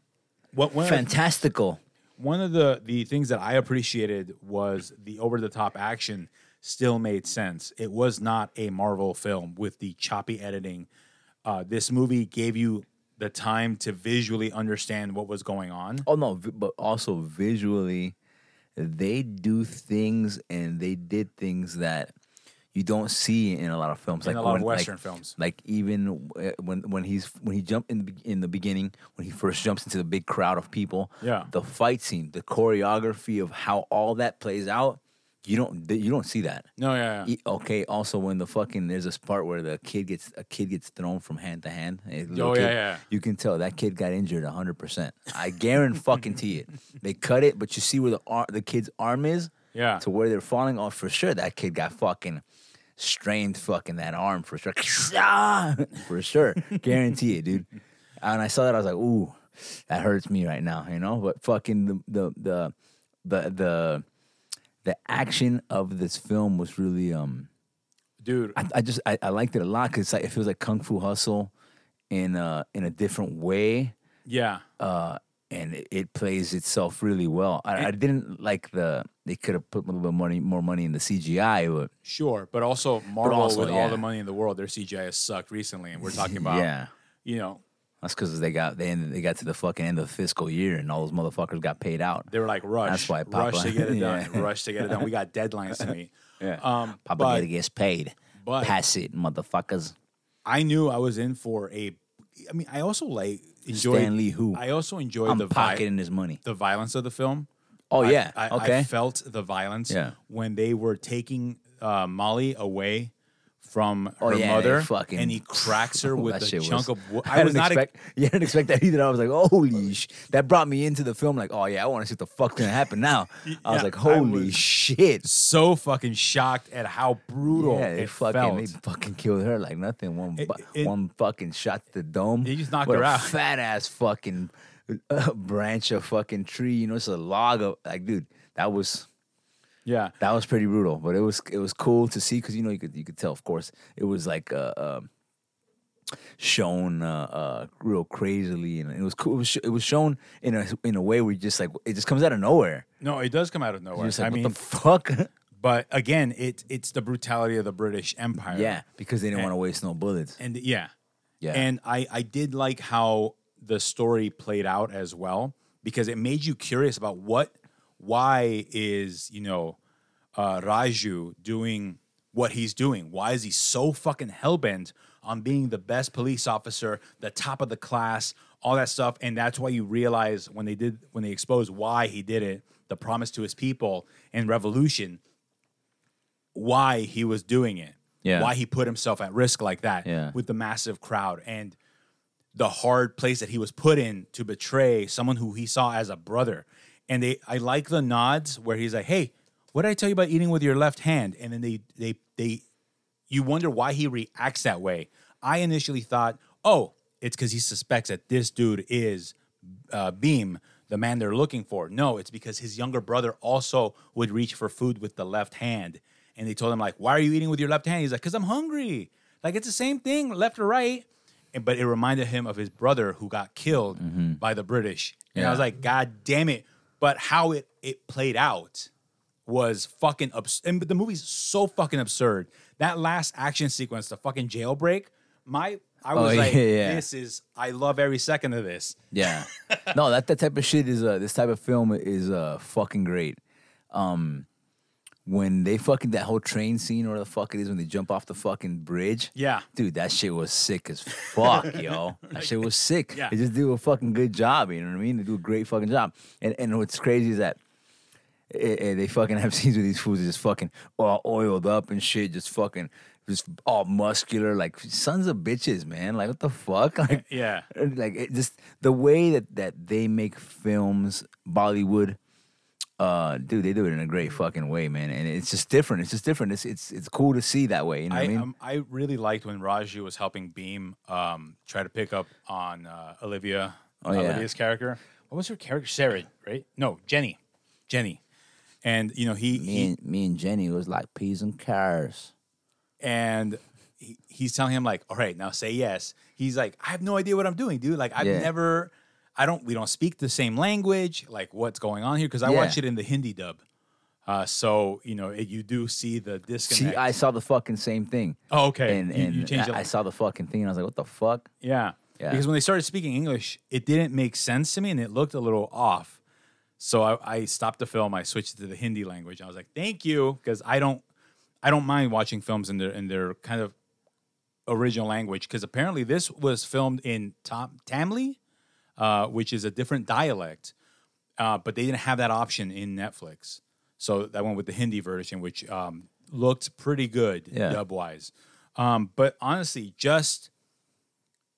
Speaker 1: what one of,
Speaker 2: Fantastical.
Speaker 1: one of the the things that I appreciated was the over the top action still made sense. It was not a Marvel film with the choppy editing. Uh, this movie gave you the time to visually understand what was going on.
Speaker 2: Oh no, but also visually, they do things and they did things that you don't see in a lot of films.
Speaker 1: In a lot of
Speaker 2: when- like-
Speaker 1: Western films.
Speaker 2: Like even uh, when when he's when he jumped in the, in the beginning when he first jumps into the big crowd of people.
Speaker 1: Yeah.
Speaker 2: The fight scene, the choreography of how all that plays out, you don't you don't see that.
Speaker 1: No, yeah, yeah.
Speaker 2: Okay. Also, when the fucking there's this part where the kid gets a kid gets thrown from hand to hand.
Speaker 1: Oh, yeah, yeah.
Speaker 2: You can tell that kid got injured hundred percent. I guarantee fucking to it. They cut it, but you see where the ar- the kid's arm is.
Speaker 1: Yeah.
Speaker 2: To where they're falling off for sure. That kid got fucking strained fucking that arm for sure. for sure. Guarantee it, dude. And I saw that I was like, ooh, that hurts me right now, you know. But fucking the the the the the, the action of this film was really um
Speaker 1: dude.
Speaker 2: I, I just I, I liked it a lot because like, it feels like Kung Fu Hustle in uh in a different way,
Speaker 1: yeah,
Speaker 2: uh, and it, it plays itself really well. I, I didn't like the they could have put a little bit money more money in the CGI, but
Speaker 1: sure, but also Marvel
Speaker 2: also,
Speaker 1: with all the money in the world, their CGI has sucked recently, and we're talking about
Speaker 2: yeah,
Speaker 1: you know
Speaker 2: that's because they got they ended, they got to the fucking end of the fiscal year and all those motherfuckers got paid out.
Speaker 1: they were like rush,
Speaker 2: That's why
Speaker 1: rush to get it done,
Speaker 2: Yeah.
Speaker 1: rush to get it done. We got deadlines to meet.
Speaker 2: Yeah,
Speaker 1: Um,
Speaker 2: Papa
Speaker 1: but
Speaker 2: gets paid.
Speaker 1: but-
Speaker 2: Pass it, motherfuckers.
Speaker 1: I knew I was in for a. I mean, I also like enjoyed.
Speaker 2: Stan Lee who?
Speaker 1: I also enjoyed
Speaker 2: I'm
Speaker 1: the vi-
Speaker 2: pocketing his money.
Speaker 1: the violence of the film.
Speaker 2: Oh
Speaker 1: I-
Speaker 2: yeah,
Speaker 1: I,
Speaker 2: okay.
Speaker 1: I felt the violence
Speaker 2: Yeah.
Speaker 1: when they were taking uh, Molly away from
Speaker 2: Oh
Speaker 1: her
Speaker 2: yeah,
Speaker 1: mother,
Speaker 2: fucking,
Speaker 1: and he cracks her with
Speaker 2: a
Speaker 1: chunk
Speaker 2: was-
Speaker 1: of wood.
Speaker 2: I,
Speaker 1: I was not.
Speaker 2: expect. yeah, I didn't expect that either. I was like, holy sh! That brought me into the film. Like, oh yeah, I want to see what the fuck's gonna happen now. I was like, holy
Speaker 1: was-
Speaker 2: shit!
Speaker 1: so fucking shocked at how brutal
Speaker 2: Yeah, they
Speaker 1: it
Speaker 2: fucking
Speaker 1: felt.
Speaker 2: they fucking killed her like nothing. One
Speaker 1: It- it-
Speaker 2: one fucking shot to the dome.
Speaker 1: He just knocked her
Speaker 2: a
Speaker 1: out.
Speaker 2: Fat ass fucking uh, branch of fucking tree. You know, it's a log of like, dude. That was
Speaker 1: yeah,
Speaker 2: that was pretty brutal, but it was it was cool to see because you know you could you could tell, of course, it was like uh, uh, shown uh, real crazily, and it was cool. It was, sh- it was shown in a in a way where you just like it just comes out of nowhere.
Speaker 1: no, it does come out of nowhere.
Speaker 2: like,
Speaker 1: I
Speaker 2: what
Speaker 1: mean,
Speaker 2: the fuck?
Speaker 1: but again, it it's the brutality of the British Empire.
Speaker 2: yeah, because they didn't want to waste no bullets.
Speaker 1: and yeah,
Speaker 2: Yeah,
Speaker 1: And I, I did like how the story played out as well because it made you curious about what, why is, you know, uh, Raju doing what he's doing? Why is he so fucking hellbent on being the best police officer, the top of the class, all that stuff? And that's why you realize when they did, when they exposed why he did it, the promise to his people and revolution, why he was doing it.
Speaker 2: Yeah.
Speaker 1: Why he put himself at risk like that
Speaker 2: Yeah.
Speaker 1: with the massive crowd and the hard place that he was put in to betray someone who he saw as a brother. And they I like the nods where he's like, "Hey, what did I tell you about eating with your left hand?" And then they they they you wonder why he reacts that way. I initially thought, "Oh, it's cuz he suspects that this dude is uh, Bheem, the man they're looking for." No, it's because his younger brother also would reach for food with the left hand. And they told him like, "Why are you eating with your left hand?" He's like, "Cuz I'm hungry." Like it's the same thing, left or right. And, but it reminded him of his brother who got killed by the British. And I was like, God damn it. But how it, it played out was fucking absurd. And the movie's so fucking absurd. That last action sequence, the fucking jailbreak, my I was
Speaker 2: Oh,
Speaker 1: like,
Speaker 2: yeah, yeah.
Speaker 1: this is I love every second of this.
Speaker 2: Yeah. no, that that type of shit is uh this type of film is uh fucking great. Um when they fucking that whole train scene or the fuck it is when they jump off the fucking bridge.
Speaker 1: Yeah.
Speaker 2: Dude, that shit was sick as fuck, yo. That shit was sick.
Speaker 1: Yeah.
Speaker 2: They just do a fucking good job, you know what I mean? They do a great fucking job. And and what's crazy is that eh, eh, they fucking have scenes with these fools that just fucking all oiled up and shit, just fucking just all muscular, like sons of bitches, man. Like what the fuck? Like
Speaker 1: Yeah.
Speaker 2: like it just the way that that they make films bollywood uh dude they do it in a great fucking way man and it's just different it's just different it's it's it's cool to see that way you know
Speaker 1: I
Speaker 2: i mean
Speaker 1: um, I really liked when Raju was helping Bheem um, try to pick up on uh, Olivia,
Speaker 2: Oh, yeah.
Speaker 1: Olivia's character. What was her character? Sarah, right? No, Jenny. Jenny. and you know he,
Speaker 2: Me
Speaker 1: he
Speaker 2: and me and Jenny was like peas and cars.
Speaker 1: and he, he's telling him like, all right, now say yes. He's like, I have no idea what I'm doing, dude. Like I've
Speaker 2: Yeah.
Speaker 1: never, I don't, we don't speak the same language. Like what's going on here? Because I
Speaker 2: Yeah.
Speaker 1: watch it in the Hindi dub. Uh, so you know it, you do see the disconnect.
Speaker 2: See, I saw the fucking same thing.
Speaker 1: oh, okay.
Speaker 2: And,
Speaker 1: you,
Speaker 2: and
Speaker 1: you changed
Speaker 2: I. I saw the fucking thing and I was like, what the fuck?
Speaker 1: Yeah.
Speaker 2: Yeah.
Speaker 1: Because when they started speaking English, it didn't make sense to me and it looked a little off. So I, I stopped the film. I switched to the Hindi language. I was like, "Thank you," because I don't, I don't mind watching films in their in their kind of original language. Because apparently this was filmed in Tam- Tamil, uh, which is a different dialect, uh, but they didn't have that option in Netflix. So I went with the Hindi version, which um, looked pretty good
Speaker 2: Yeah.
Speaker 1: dub wise. Um, but honestly, just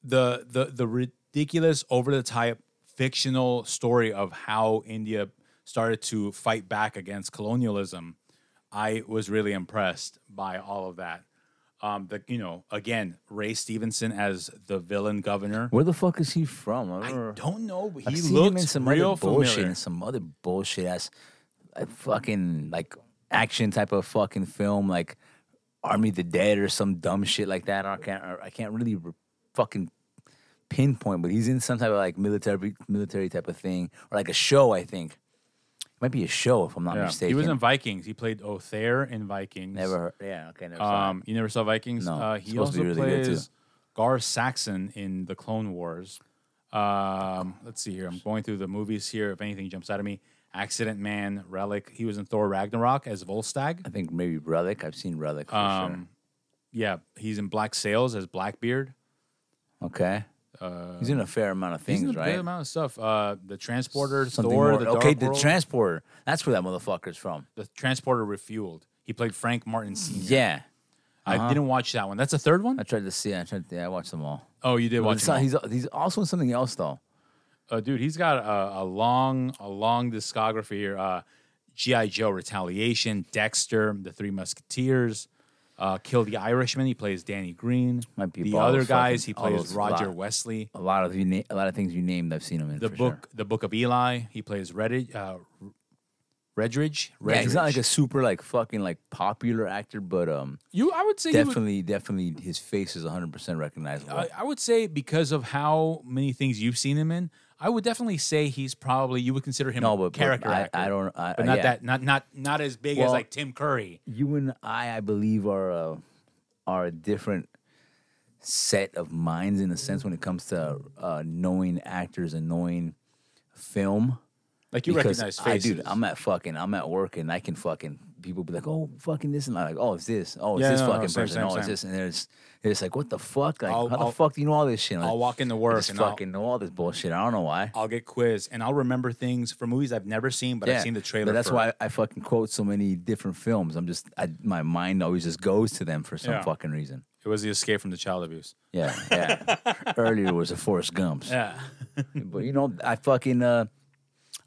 Speaker 1: the the the ridiculous over the top fictional story of how India started to fight back against colonialism, I was really impressed by all of that. Um, the you know again Ray Stevenson as the villain governor.
Speaker 2: Where the fuck is he from? I,
Speaker 1: I don't know, but he looked
Speaker 2: in some
Speaker 1: real
Speaker 2: other bullshit
Speaker 1: familiar.
Speaker 2: and some other bullshit ass, like fucking like action type of fucking film, like Army of the Dead or some dumb shit like that. I can't I can't really re- fucking pinpoint, but he's in some type of like military military type of thing or like a show. I think might be a show if I'm not
Speaker 1: Yeah.
Speaker 2: mistaken.
Speaker 1: He was in Vikings. He played Othere in Vikings.
Speaker 2: never heard. Yeah, okay, never saw.
Speaker 1: Um, you never saw Vikings?
Speaker 2: No,
Speaker 1: Uh,
Speaker 2: it's
Speaker 1: he
Speaker 2: supposed to
Speaker 1: also
Speaker 2: be really good, too.
Speaker 1: plays Gar Saxon in the Clone Wars. Um, let's see here. I'm going through the movies here. If anything jumps out of me, Accident Man, Relic. He was in Thor Ragnarok as Volstagg.
Speaker 2: I think maybe Relic. I've seen Relic for
Speaker 1: Um, yeah, he's in Black Sails as Blackbeard.
Speaker 2: sure. Okay,
Speaker 1: Uh,
Speaker 2: he's in a fair amount of
Speaker 1: he's
Speaker 2: things,
Speaker 1: in a
Speaker 2: right?
Speaker 1: good amount of stuff. Uh, the Transporter,
Speaker 2: Something
Speaker 1: Thor,
Speaker 2: more-
Speaker 1: the
Speaker 2: okay, the
Speaker 1: World.
Speaker 2: transporter. That's where that motherfucker's from.
Speaker 1: the Transporter refueled. He played Frank Martin Sr.
Speaker 2: Yeah,
Speaker 1: I didn't watch that one. That's the third one.
Speaker 2: I tried to see. I tried. To, yeah, I watched them all.
Speaker 1: Oh, you did
Speaker 2: But
Speaker 1: watch. them all.
Speaker 2: he's he's also in something else though.
Speaker 1: Uh, dude, he's got a, a long, a long discography here. Uh, GI Joe, Retaliation, Dexter, The Three Musketeers, uh, Kill the Irishman. He plays Danny Green.
Speaker 2: Might be
Speaker 1: the other guys. He plays Roger
Speaker 2: lot-
Speaker 1: Wesley.
Speaker 2: A lot of you, na- a lot of things you named, I've seen him in.
Speaker 1: The
Speaker 2: for
Speaker 1: book,
Speaker 2: Sure.
Speaker 1: the Book of Eli. He plays Reddit, uh, Redridge.
Speaker 2: Yeah, he's not like a super like fucking like popular actor, but um,
Speaker 1: you. I would say he would-
Speaker 2: definitely, definitely, his face is 100 percent recognizable.
Speaker 1: I, I would say because of how many things you've seen him in, I would definitely say he's probably you would consider him
Speaker 2: no,
Speaker 1: a
Speaker 2: but, but
Speaker 1: character
Speaker 2: I,
Speaker 1: actor,
Speaker 2: I don't. I,
Speaker 1: but not
Speaker 2: yeah.
Speaker 1: that not not not as big as like Tim Curry.
Speaker 2: you and I, I believe, are uh, are a different set of minds in a sense when it comes to uh, knowing actors and knowing film.
Speaker 1: Like you
Speaker 2: because
Speaker 1: recognize
Speaker 2: I,
Speaker 1: faces.
Speaker 2: dude, I'm at fucking, I'm at work and I can fucking people be like, oh, fucking this and I'm like, oh, it's this, oh, it's
Speaker 1: Yeah,
Speaker 2: this
Speaker 1: no, no,
Speaker 2: fucking
Speaker 1: same,
Speaker 2: person,
Speaker 1: same,
Speaker 2: oh, it's this, and there's, it's like, what the fuck, like,
Speaker 1: I'll-
Speaker 2: how the
Speaker 1: I'll-
Speaker 2: fuck do you know all this shit?
Speaker 1: I'll walk into
Speaker 2: I
Speaker 1: work
Speaker 2: just
Speaker 1: and I'll,
Speaker 2: fucking know all this bullshit. I don't know why.
Speaker 1: I'll get quizzed and I'll remember things from movies I've never seen, but I've seen the trailer.
Speaker 2: But that's
Speaker 1: for.
Speaker 2: why I fucking quote so many different films. I'm just, I, my mind always just goes to them for some
Speaker 1: Yeah.
Speaker 2: fucking reason.
Speaker 1: it was the Escape from the Child Abuse.
Speaker 2: Yeah, yeah. Earlier was the Forrest Gumps.
Speaker 1: Yeah,
Speaker 2: But you know, I fucking uh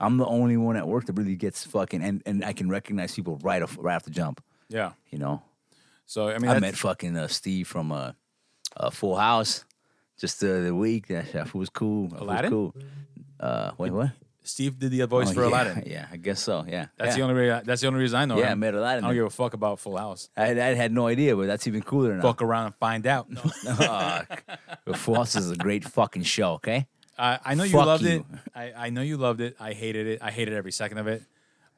Speaker 2: I'm the only one at work that really gets fucking and, and I can recognize people right off right off the jump.
Speaker 1: yeah.
Speaker 2: You know,
Speaker 1: So I mean,
Speaker 2: I met fucking uh, Steve from uh, uh, Full House just the other week. That fool was cool. That fool was
Speaker 1: Aladdin?
Speaker 2: cool. Uh, wait, what?
Speaker 1: Steve did the voice
Speaker 2: Oh,
Speaker 1: for
Speaker 2: yeah,
Speaker 1: Aladdin.
Speaker 2: Yeah, I guess so. Yeah,
Speaker 1: That's
Speaker 2: yeah.
Speaker 1: the only way. That's the only reason I know.
Speaker 2: Yeah, I
Speaker 1: him.
Speaker 2: met Aladdin.
Speaker 1: I don't give a fuck about Full House.
Speaker 2: I, I had no idea, but that's even cooler now.
Speaker 1: Fuck around and find out. No.
Speaker 2: Uh, Full House is a great fucking show. Okay.
Speaker 1: I, I know you
Speaker 2: Fuck
Speaker 1: loved
Speaker 2: you.
Speaker 1: it. I, I know you loved it. I hated it. I hated every second of it.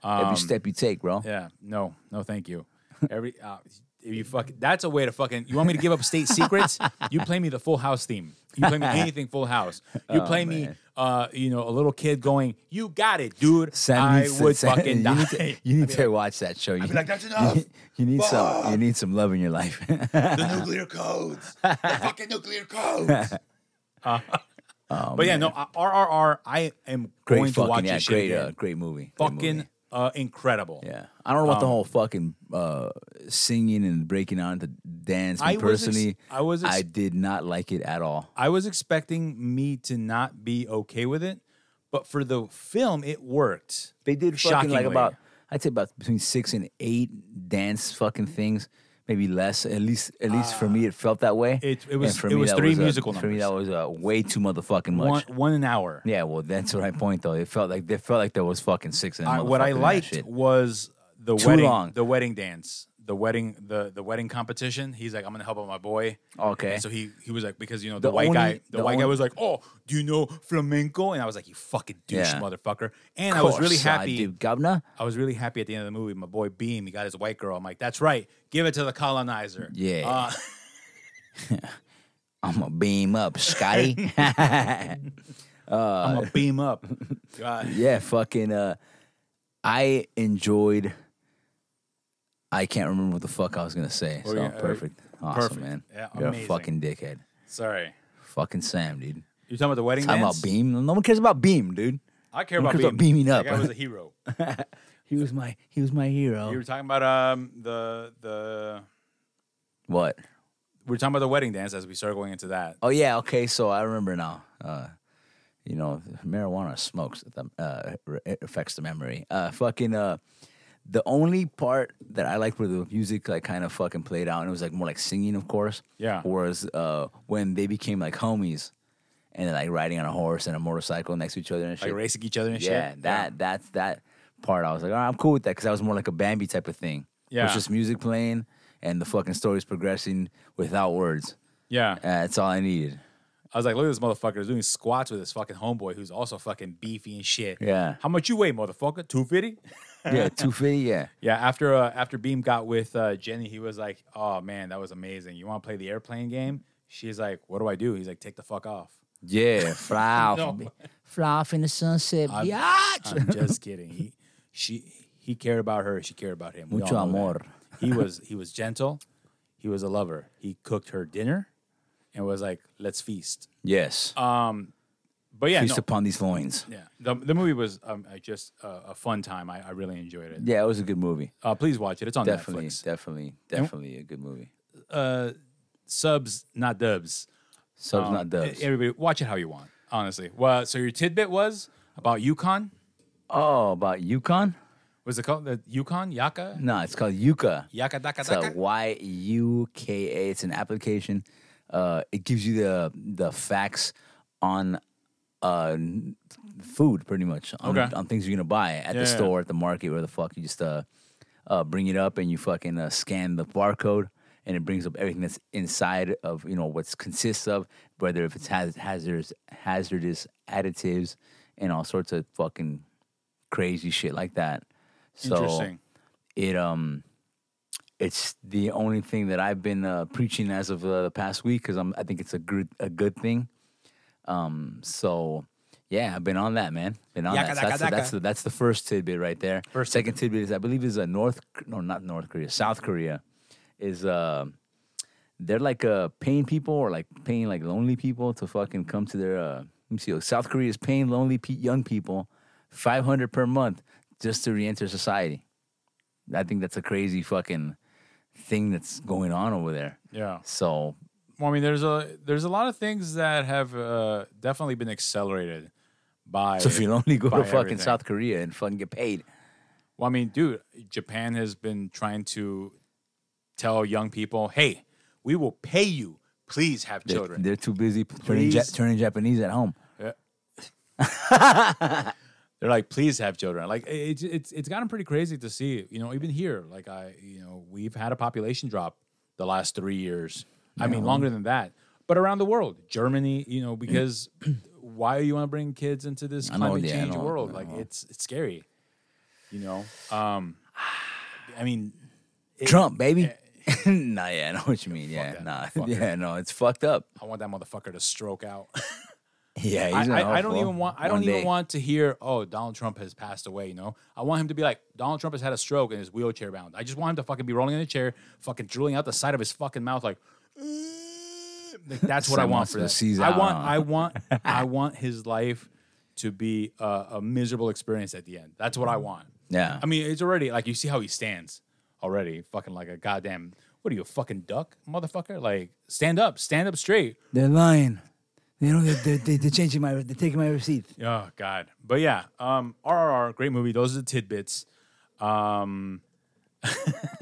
Speaker 1: Um,
Speaker 2: Every step you take, bro.
Speaker 1: Yeah. No. No. Thank you. Every. Uh, if you fuck. That's a way to fucking. You want me to give up state secrets? You play me the Full House theme. You play me anything Full House. You
Speaker 2: Oh,
Speaker 1: play me. Uh, you know, a little kid going, "You got it, dude."
Speaker 2: Sam
Speaker 1: I would
Speaker 2: Sam-
Speaker 1: fucking
Speaker 2: you
Speaker 1: die.
Speaker 2: Need to, you need to watch that show. You,
Speaker 1: be like, "That's enough.
Speaker 2: You, need some. You need some love in your life.
Speaker 1: the nuclear codes. The fucking nuclear codes. but yeah, no, uh, RRR. I am going
Speaker 2: great
Speaker 1: to watch
Speaker 2: fucking yeah,
Speaker 1: this shit
Speaker 2: great,
Speaker 1: again.
Speaker 2: uh, great movie. Great
Speaker 1: fucking
Speaker 2: movie.
Speaker 1: Uh, incredible.
Speaker 2: Yeah, I don't know what the
Speaker 1: Um,
Speaker 2: whole fucking uh, singing and breaking out into dance. Me
Speaker 1: I was ex-
Speaker 2: personally,
Speaker 1: I was ex-
Speaker 2: I did not like it at all.
Speaker 1: I was expecting me to not be okay with it, but for the film, it worked.
Speaker 2: They did fucking like about I'd say about between six and eight dance fucking things. Maybe less. At least, at least for me, it felt that way.
Speaker 1: Uh, it- it was-
Speaker 2: for
Speaker 1: it was three
Speaker 2: uh,
Speaker 1: musical
Speaker 2: For me, that was uh, way too motherfucking much.
Speaker 1: One one an hour.
Speaker 2: Yeah, well, that's the right point though. It felt like it felt like there was fucking six in
Speaker 1: I, what I liked was the
Speaker 2: Too
Speaker 1: wedding,
Speaker 2: long.
Speaker 1: the wedding dance, the wedding, the the wedding competition. He's like, I'm gonna help out my boy.
Speaker 2: Okay.
Speaker 1: And so he he was like, because you know the,
Speaker 2: The
Speaker 1: white
Speaker 2: only-
Speaker 1: guy, the,
Speaker 2: the
Speaker 1: white guy was like, oh, do you know flamenco? And I was like, you fucking douche,
Speaker 2: Yeah.
Speaker 1: motherfucker. And I was really
Speaker 2: Course I
Speaker 1: happy.
Speaker 2: do, governor.
Speaker 1: I was really happy at the end of the movie. My boy Bheem, he got his white girl. I'm like, that's right. Give it to the colonizer.
Speaker 2: Yeah.
Speaker 1: Uh,
Speaker 2: I'm gonna beam up, Scotty.
Speaker 1: I'm gonna beam up. God.
Speaker 2: yeah, fucking. Uh, I enjoyed. I can't remember what the fuck I was gonna say.
Speaker 1: Well,
Speaker 2: so
Speaker 1: yeah, uh,
Speaker 2: perfect, awesome,
Speaker 1: perfect.
Speaker 2: man.
Speaker 1: Yeah,
Speaker 2: You're
Speaker 1: amazing.
Speaker 2: a fucking dickhead,
Speaker 1: Sorry.
Speaker 2: fucking Sam, dude.
Speaker 1: You talking about the wedding
Speaker 2: Talking
Speaker 1: dance?
Speaker 2: about Bheem. No one cares about Bheem, dude.
Speaker 1: I care
Speaker 2: Who
Speaker 1: about
Speaker 2: cares
Speaker 1: Bheem.
Speaker 2: about beaming
Speaker 1: That
Speaker 2: up?
Speaker 1: guy was a hero.
Speaker 2: He was my he was my hero.
Speaker 1: You were talking about um the the
Speaker 2: what?
Speaker 1: we were talking about the wedding dance as we started going into that.
Speaker 2: Oh yeah, okay. So I remember now. Uh, you know, marijuana smokes the uh, it affects the memory. Uh, fucking uh, the only part that I liked where the music like kind of fucking played out and it was like more like singing, of course.
Speaker 1: Yeah.
Speaker 2: Was uh when they became like homies and they're like riding on a horse and a motorcycle next to each other and shit.
Speaker 1: Like racing each other and shit.
Speaker 2: yeah,
Speaker 1: shit.
Speaker 2: that that's that part. I was like, all right, I'm cool with that because that was more like a Bambi type of thing. It
Speaker 1: Yeah.
Speaker 2: was just music playing and the fucking story's progressing without words.
Speaker 1: Yeah.
Speaker 2: Uh, that's all I needed.
Speaker 1: I was like, look at this motherfucker doing squats with his fucking homeboy who's also fucking beefy and shit.
Speaker 2: Yeah.
Speaker 1: How much you weigh, motherfucker? Two fifty?
Speaker 2: Yeah, two fifty. Yeah,
Speaker 1: Yeah, after uh, after Bheem got with uh, Jenny, he was like, "Oh man, that was amazing. You want to play the airplane game?" She's like, "What do I do?" He's like, "Take the fuck off."
Speaker 2: yeah. Fly off,
Speaker 1: No.
Speaker 2: fly off in the sunset.
Speaker 1: I'm- I'm just kidding. He she he cared about her. She cared about him. We
Speaker 2: Mucho
Speaker 1: all know that.
Speaker 2: amor.
Speaker 1: He was he was gentle. He was a lover. He cooked her dinner, and was like, "Let's feast."
Speaker 2: yes.
Speaker 1: But yeah,
Speaker 2: Feast
Speaker 1: no,
Speaker 2: upon these loins.
Speaker 1: yeah. The, the movie was um, just uh, a fun time. I, I really enjoyed it.
Speaker 2: Yeah, it was a good movie.
Speaker 1: Uh, please watch it. It's on
Speaker 2: Definitely,
Speaker 1: Netflix.
Speaker 2: definitely, definitely a good movie.
Speaker 1: Uh, subs, not dubs.
Speaker 2: Subs
Speaker 1: Um,
Speaker 2: not dubs.
Speaker 1: Everybody, watch it how you want. Honestly. Well, so your tidbit was about Yukon.
Speaker 2: oh, about Yukon?
Speaker 1: Was it called the Yukon? Yaka?
Speaker 2: No, it's called Yuka.
Speaker 1: Yaka daka
Speaker 2: It's a
Speaker 1: daka?
Speaker 2: Y U K A. It's an application. Uh, it gives you the the facts on uh food, pretty much on,
Speaker 1: Okay.
Speaker 2: on things you're gonna buy at
Speaker 1: Yeah,
Speaker 2: the
Speaker 1: yeah.
Speaker 2: store, at the market, where the fuck you just uh, uh bring it up and you fucking uh, scan the barcode. And it brings up everything that's inside of you know what's consists of whether if it's has hazardous hazardous additives and all sorts of fucking crazy shit like that. So
Speaker 1: Interesting.
Speaker 2: it um it's the only thing that I've been uh, preaching as of uh, the past week because I'm I think it's a good a good thing. Um, so yeah, I've been on that man. Been on
Speaker 1: Yaka
Speaker 2: that. So that's, the, that's the that's the first tidbit right there.
Speaker 1: First
Speaker 2: second tidbit is I believe is a North no not North Korea South Korea is uh they're like uh paying people or like paying like lonely people to fucking come to their uh let me see South Korea is paying lonely pe- young people five hundred per month just to reenter society. I think that's a crazy fucking thing that's going on over there.
Speaker 1: Yeah.
Speaker 2: So
Speaker 1: Well, I mean, there's a there's a lot of things that have uh, definitely been accelerated by.
Speaker 2: so if you only go to fucking
Speaker 1: everything.
Speaker 2: South Korea and fucking get paid.
Speaker 1: Well, I mean, dude, Japan has been trying to tell young people, "Hey, we will pay you. Please have
Speaker 2: They're,
Speaker 1: children."
Speaker 2: they're too busy turning, ja- turning Japanese at home. Yeah.
Speaker 1: They're like, "Please have children." Like it's it's it's gotten pretty crazy to see. You know, even here, like I, you know, we've had a population drop the last three years. I mean, longer than that. But around the world, Germany, you know, because why do you want to bring kids into this
Speaker 2: know,
Speaker 1: climate
Speaker 2: yeah, I
Speaker 1: change
Speaker 2: know,
Speaker 1: world?
Speaker 2: I
Speaker 1: Like
Speaker 2: know.
Speaker 1: it's it's scary. You know, um, I mean,
Speaker 2: Trump, baby. nah, yeah, I know what you mean. Yeah,
Speaker 1: that
Speaker 2: nah,
Speaker 1: motherfucker.
Speaker 2: yeah, no, it's fucked up.
Speaker 1: I want that motherfucker to stroke out.
Speaker 2: Yeah,
Speaker 1: I,
Speaker 2: he's an
Speaker 1: I, I don't
Speaker 2: awful
Speaker 1: even want. I
Speaker 2: one
Speaker 1: don't even
Speaker 2: day.
Speaker 1: want to hear. Oh, Donald Trump has passed away. You know, I want him to be like Donald Trump has had a stroke and is wheelchair bound. I just want him to fucking be rolling in a chair, fucking drooling out the side of his fucking mouth, like. Like, that's what I want for
Speaker 2: to season.
Speaker 1: I want. I want. I want his life to be a, a miserable experience at the end. That's what I want.
Speaker 2: Yeah.
Speaker 1: I mean, it's already like you see how he stands already, fucking like a goddamn. What are you, a fucking duck, motherfucker? Like, stand up, stand up straight.
Speaker 2: They're lying. They know they're, they're, they're changing my, they're taking my receipt.
Speaker 1: Oh God. But yeah, um, RRR, great movie. Those are the tidbits. Um,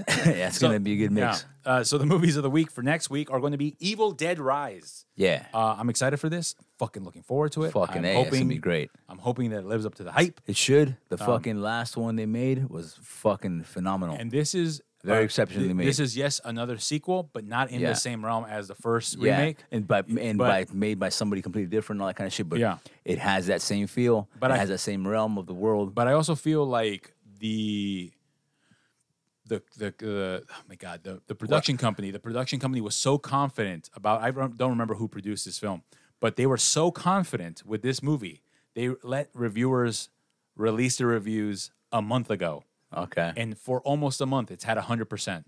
Speaker 2: yeah, it's gonna be a good mix.
Speaker 1: Yeah. Uh, so the movies of the week for next week are going to be Evil Dead Rise.
Speaker 2: Yeah,
Speaker 1: Uh, I'm excited for this. Fucking looking forward to it.
Speaker 2: fucking
Speaker 1: I'm
Speaker 2: a, it's
Speaker 1: hoping
Speaker 2: gonna be great.
Speaker 1: I'm hoping that it lives up to the hype.
Speaker 2: It should. The
Speaker 1: Um,
Speaker 2: fucking last one they made was fucking phenomenal.
Speaker 1: And this is
Speaker 2: Very
Speaker 1: uh,
Speaker 2: exceptionally
Speaker 1: th-
Speaker 2: made.
Speaker 1: This is yes another sequel, but not in
Speaker 2: Yeah.
Speaker 1: the same realm as the first
Speaker 2: yeah,
Speaker 1: remake.
Speaker 2: and by and
Speaker 1: But-
Speaker 2: by made by somebody completely different, all that kind of shit. But
Speaker 1: Yeah.
Speaker 2: it has that same feel.
Speaker 1: But
Speaker 2: it
Speaker 1: I-
Speaker 2: has that same realm of the world.
Speaker 1: But I also feel like the the the uh, oh my god the the production company the production company was so confident about I don't remember who produced this film, but they were so confident with this movie they let reviewers release the reviews a month ago,
Speaker 2: okay.
Speaker 1: and for almost a month it's had hundred percent.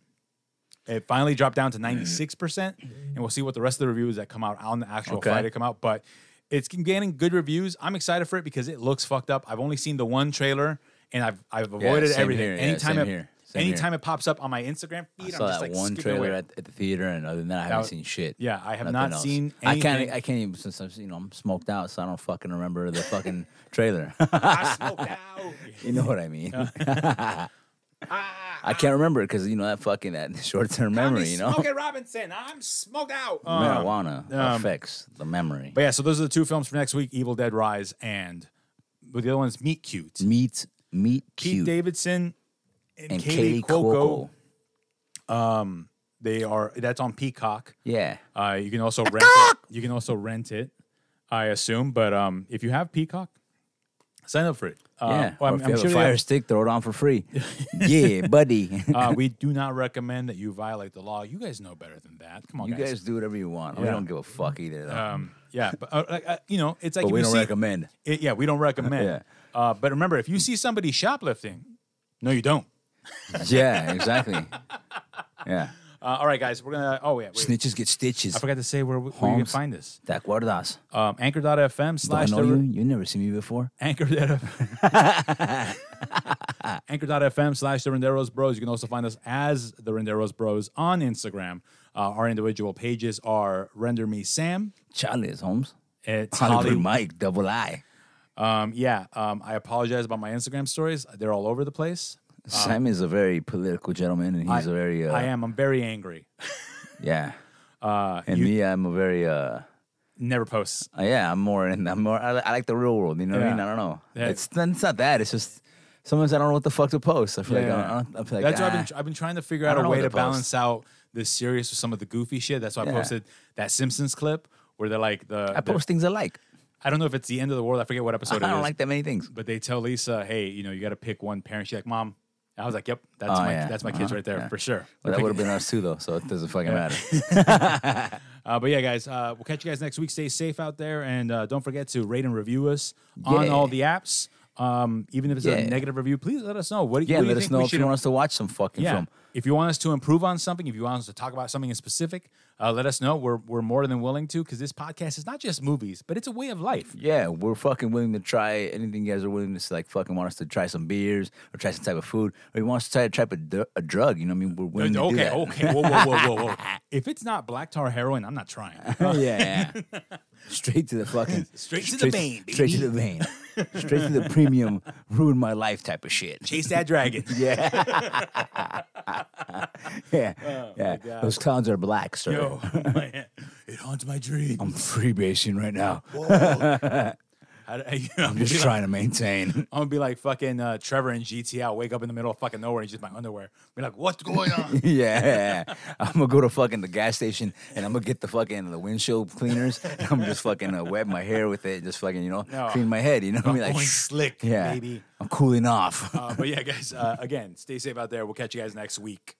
Speaker 1: It finally dropped down to ninety six percent, and we'll see what the rest of the reviews that come out on the actual
Speaker 2: Okay.
Speaker 1: Friday come out. But it's getting good reviews. I'm excited for it because it looks fucked up. I've only seen the one trailer, and I've I've avoided
Speaker 2: same
Speaker 1: everything.
Speaker 2: here. Yeah,
Speaker 1: anytime
Speaker 2: same
Speaker 1: it
Speaker 2: here. Same
Speaker 1: anytime it pops up on my Instagram
Speaker 2: I
Speaker 1: feed,
Speaker 2: saw
Speaker 1: I'm just
Speaker 2: that
Speaker 1: like
Speaker 2: one trailer at, at the theater, and other than that, I haven't seen shit.
Speaker 1: yeah, I have
Speaker 2: Nothing
Speaker 1: not seen
Speaker 2: I can't. I can't even since I'm you know I'm smoked out, so I don't fucking remember the fucking trailer.
Speaker 1: I smoked out.
Speaker 2: you know what I mean? I can't remember it because you know that fucking that short term memory. You know,
Speaker 1: Smokey Robinson. I'm smoked out. Uh,
Speaker 2: marijuana
Speaker 1: um,
Speaker 2: affects the memory.
Speaker 1: but yeah, so those are the two films for next week: Evil Dead Rise and but the other one's Meet Cute.
Speaker 2: Meet meet
Speaker 1: Keith
Speaker 2: cute
Speaker 1: Davidson and,
Speaker 2: and Kaley
Speaker 1: Cuoco.
Speaker 2: Cuoco.
Speaker 1: They are that's on Peacock.
Speaker 2: Yeah,
Speaker 1: Uh, you can also rent it. You can also rent it, I assume. But um, if you have Peacock, sign up for it. Uh,
Speaker 2: yeah.
Speaker 1: well,
Speaker 2: or
Speaker 1: I'm,
Speaker 2: if
Speaker 1: I'm
Speaker 2: you have
Speaker 1: sure
Speaker 2: a fire
Speaker 1: have-
Speaker 2: stick, throw it on for free. yeah, buddy.
Speaker 1: uh, we do not recommend that you violate the law. You guys know better than that. Come on, guys.
Speaker 2: you guys do whatever you want. We don't give a fuck either. Though.
Speaker 1: Um, yeah, but uh, like, uh, you know, it's like
Speaker 2: but we don't
Speaker 1: see-
Speaker 2: recommend.
Speaker 1: it- yeah, we don't recommend.
Speaker 2: Yeah.
Speaker 1: uh, but remember, if you see somebody shoplifting, no, you don't.
Speaker 2: yeah, exactly. Yeah.
Speaker 1: Uh, all right, guys, we're gonna. Oh yeah, wait,
Speaker 2: Snitches get stitches.
Speaker 1: I forgot to say where, where you can
Speaker 2: Holmes.
Speaker 1: find us.
Speaker 2: ¿Te acuerdas?
Speaker 1: Um, anchor.fm
Speaker 2: Do I
Speaker 1: slash
Speaker 2: know
Speaker 1: the-
Speaker 2: you? You never seen me before.
Speaker 1: Anchor.fm. Anchor.fm slash the Renderos Bros. You can also find us as the Renderos Bros on Instagram. Uh, our individual pages are Render Me Sam.
Speaker 2: Charlie's Holmes.
Speaker 1: It's
Speaker 2: Hollywood
Speaker 1: Hollywood.
Speaker 2: Mike, double I.
Speaker 1: Um, yeah, um, I apologize about my Instagram stories. They're all over the place.
Speaker 2: Sam is a very political gentleman, and he's
Speaker 1: I,
Speaker 2: a very uh,
Speaker 1: I am. I'm very angry.
Speaker 2: yeah.
Speaker 1: Uh,
Speaker 2: And
Speaker 1: you
Speaker 2: me, I'm a very uh,
Speaker 1: never post.
Speaker 2: uh, yeah. I'm more in. I'm more. I, I like the real world. You know what I mean? I don't know.
Speaker 1: Yeah.
Speaker 2: It's it's not that. It's just sometimes I don't know what the fuck to post. I feel like I,
Speaker 1: Yeah.
Speaker 2: don't, I, don't, I feel like
Speaker 1: That's why I've
Speaker 2: ah.
Speaker 1: been. I've been trying to figure out a way to
Speaker 2: to
Speaker 1: balance out the serious with some of the goofy shit. That's why I posted that Simpsons clip where they're like the.
Speaker 2: I post things I like.
Speaker 1: I don't know if it's the end of the world. I forget what episode I
Speaker 2: don't
Speaker 1: it is.
Speaker 2: like that many things.
Speaker 1: but they tell Lisa, "Hey, you know, you got to pick one parent." She's like, "Mom." I was like, "Yep, that's
Speaker 2: Oh,
Speaker 1: my
Speaker 2: yeah.
Speaker 1: that's my kids
Speaker 2: Uh-huh.
Speaker 1: right there
Speaker 2: Yeah.
Speaker 1: for sure."
Speaker 2: But
Speaker 1: We're
Speaker 2: that would have been us too, though. So it doesn't fucking matter.
Speaker 1: Uh, but yeah, guys, uh, we'll catch you guys next week. Stay safe out there, and uh, don't forget to rate and review us on all the apps. Um, even if it's a negative review, please let us know. What,
Speaker 2: Yeah,
Speaker 1: what do
Speaker 2: let us know if you want us to watch some fucking
Speaker 1: Yeah.
Speaker 2: film.
Speaker 1: If you want us to improve on something, if you want us to talk about something in specific, uh, let us know. We're, we're more than willing to because this podcast is not just movies, but it's a way of life.
Speaker 2: Yeah, we're fucking willing to try anything you guys are willing to like fucking want us to try some beers or try some type of food or you want us to try to try a, dr- a drug. You know what I mean? We're willing to do
Speaker 1: okay,
Speaker 2: that.
Speaker 1: okay. Whoa, whoa, whoa, whoa, whoa. if it's not black tar heroin, I'm not trying.
Speaker 2: yeah, yeah. Straight to the fucking
Speaker 1: Straight to the vein,
Speaker 2: Straight to the vein. straight to the premium ruin my life type of shit.
Speaker 1: Chase that dragon.
Speaker 2: Yeah. yeah. yeah.
Speaker 1: Oh God.
Speaker 2: Those clowns are black, sir.
Speaker 1: Yo, it haunts my dreams.
Speaker 2: I'm freebasing right now.
Speaker 1: You know,
Speaker 2: I'm just
Speaker 1: like-
Speaker 2: trying to maintain.
Speaker 1: I'm gonna be like fucking uh, Trevor in GTA. I'll wake up in the middle of fucking nowhere and just my underwear. Be like, what's going on?
Speaker 2: yeah, I'm gonna go to fucking the gas station and I'm gonna get the fucking the windshield cleaners. And I'm just fucking uh, wet my hair with it, just fucking you know
Speaker 1: No.
Speaker 2: clean my head. You know what I mean?
Speaker 1: I'm
Speaker 2: Like
Speaker 1: slick,
Speaker 2: yeah,
Speaker 1: baby.
Speaker 2: I'm cooling off.
Speaker 1: Uh, but yeah, guys, uh, again, stay safe out there. We'll catch you guys next week.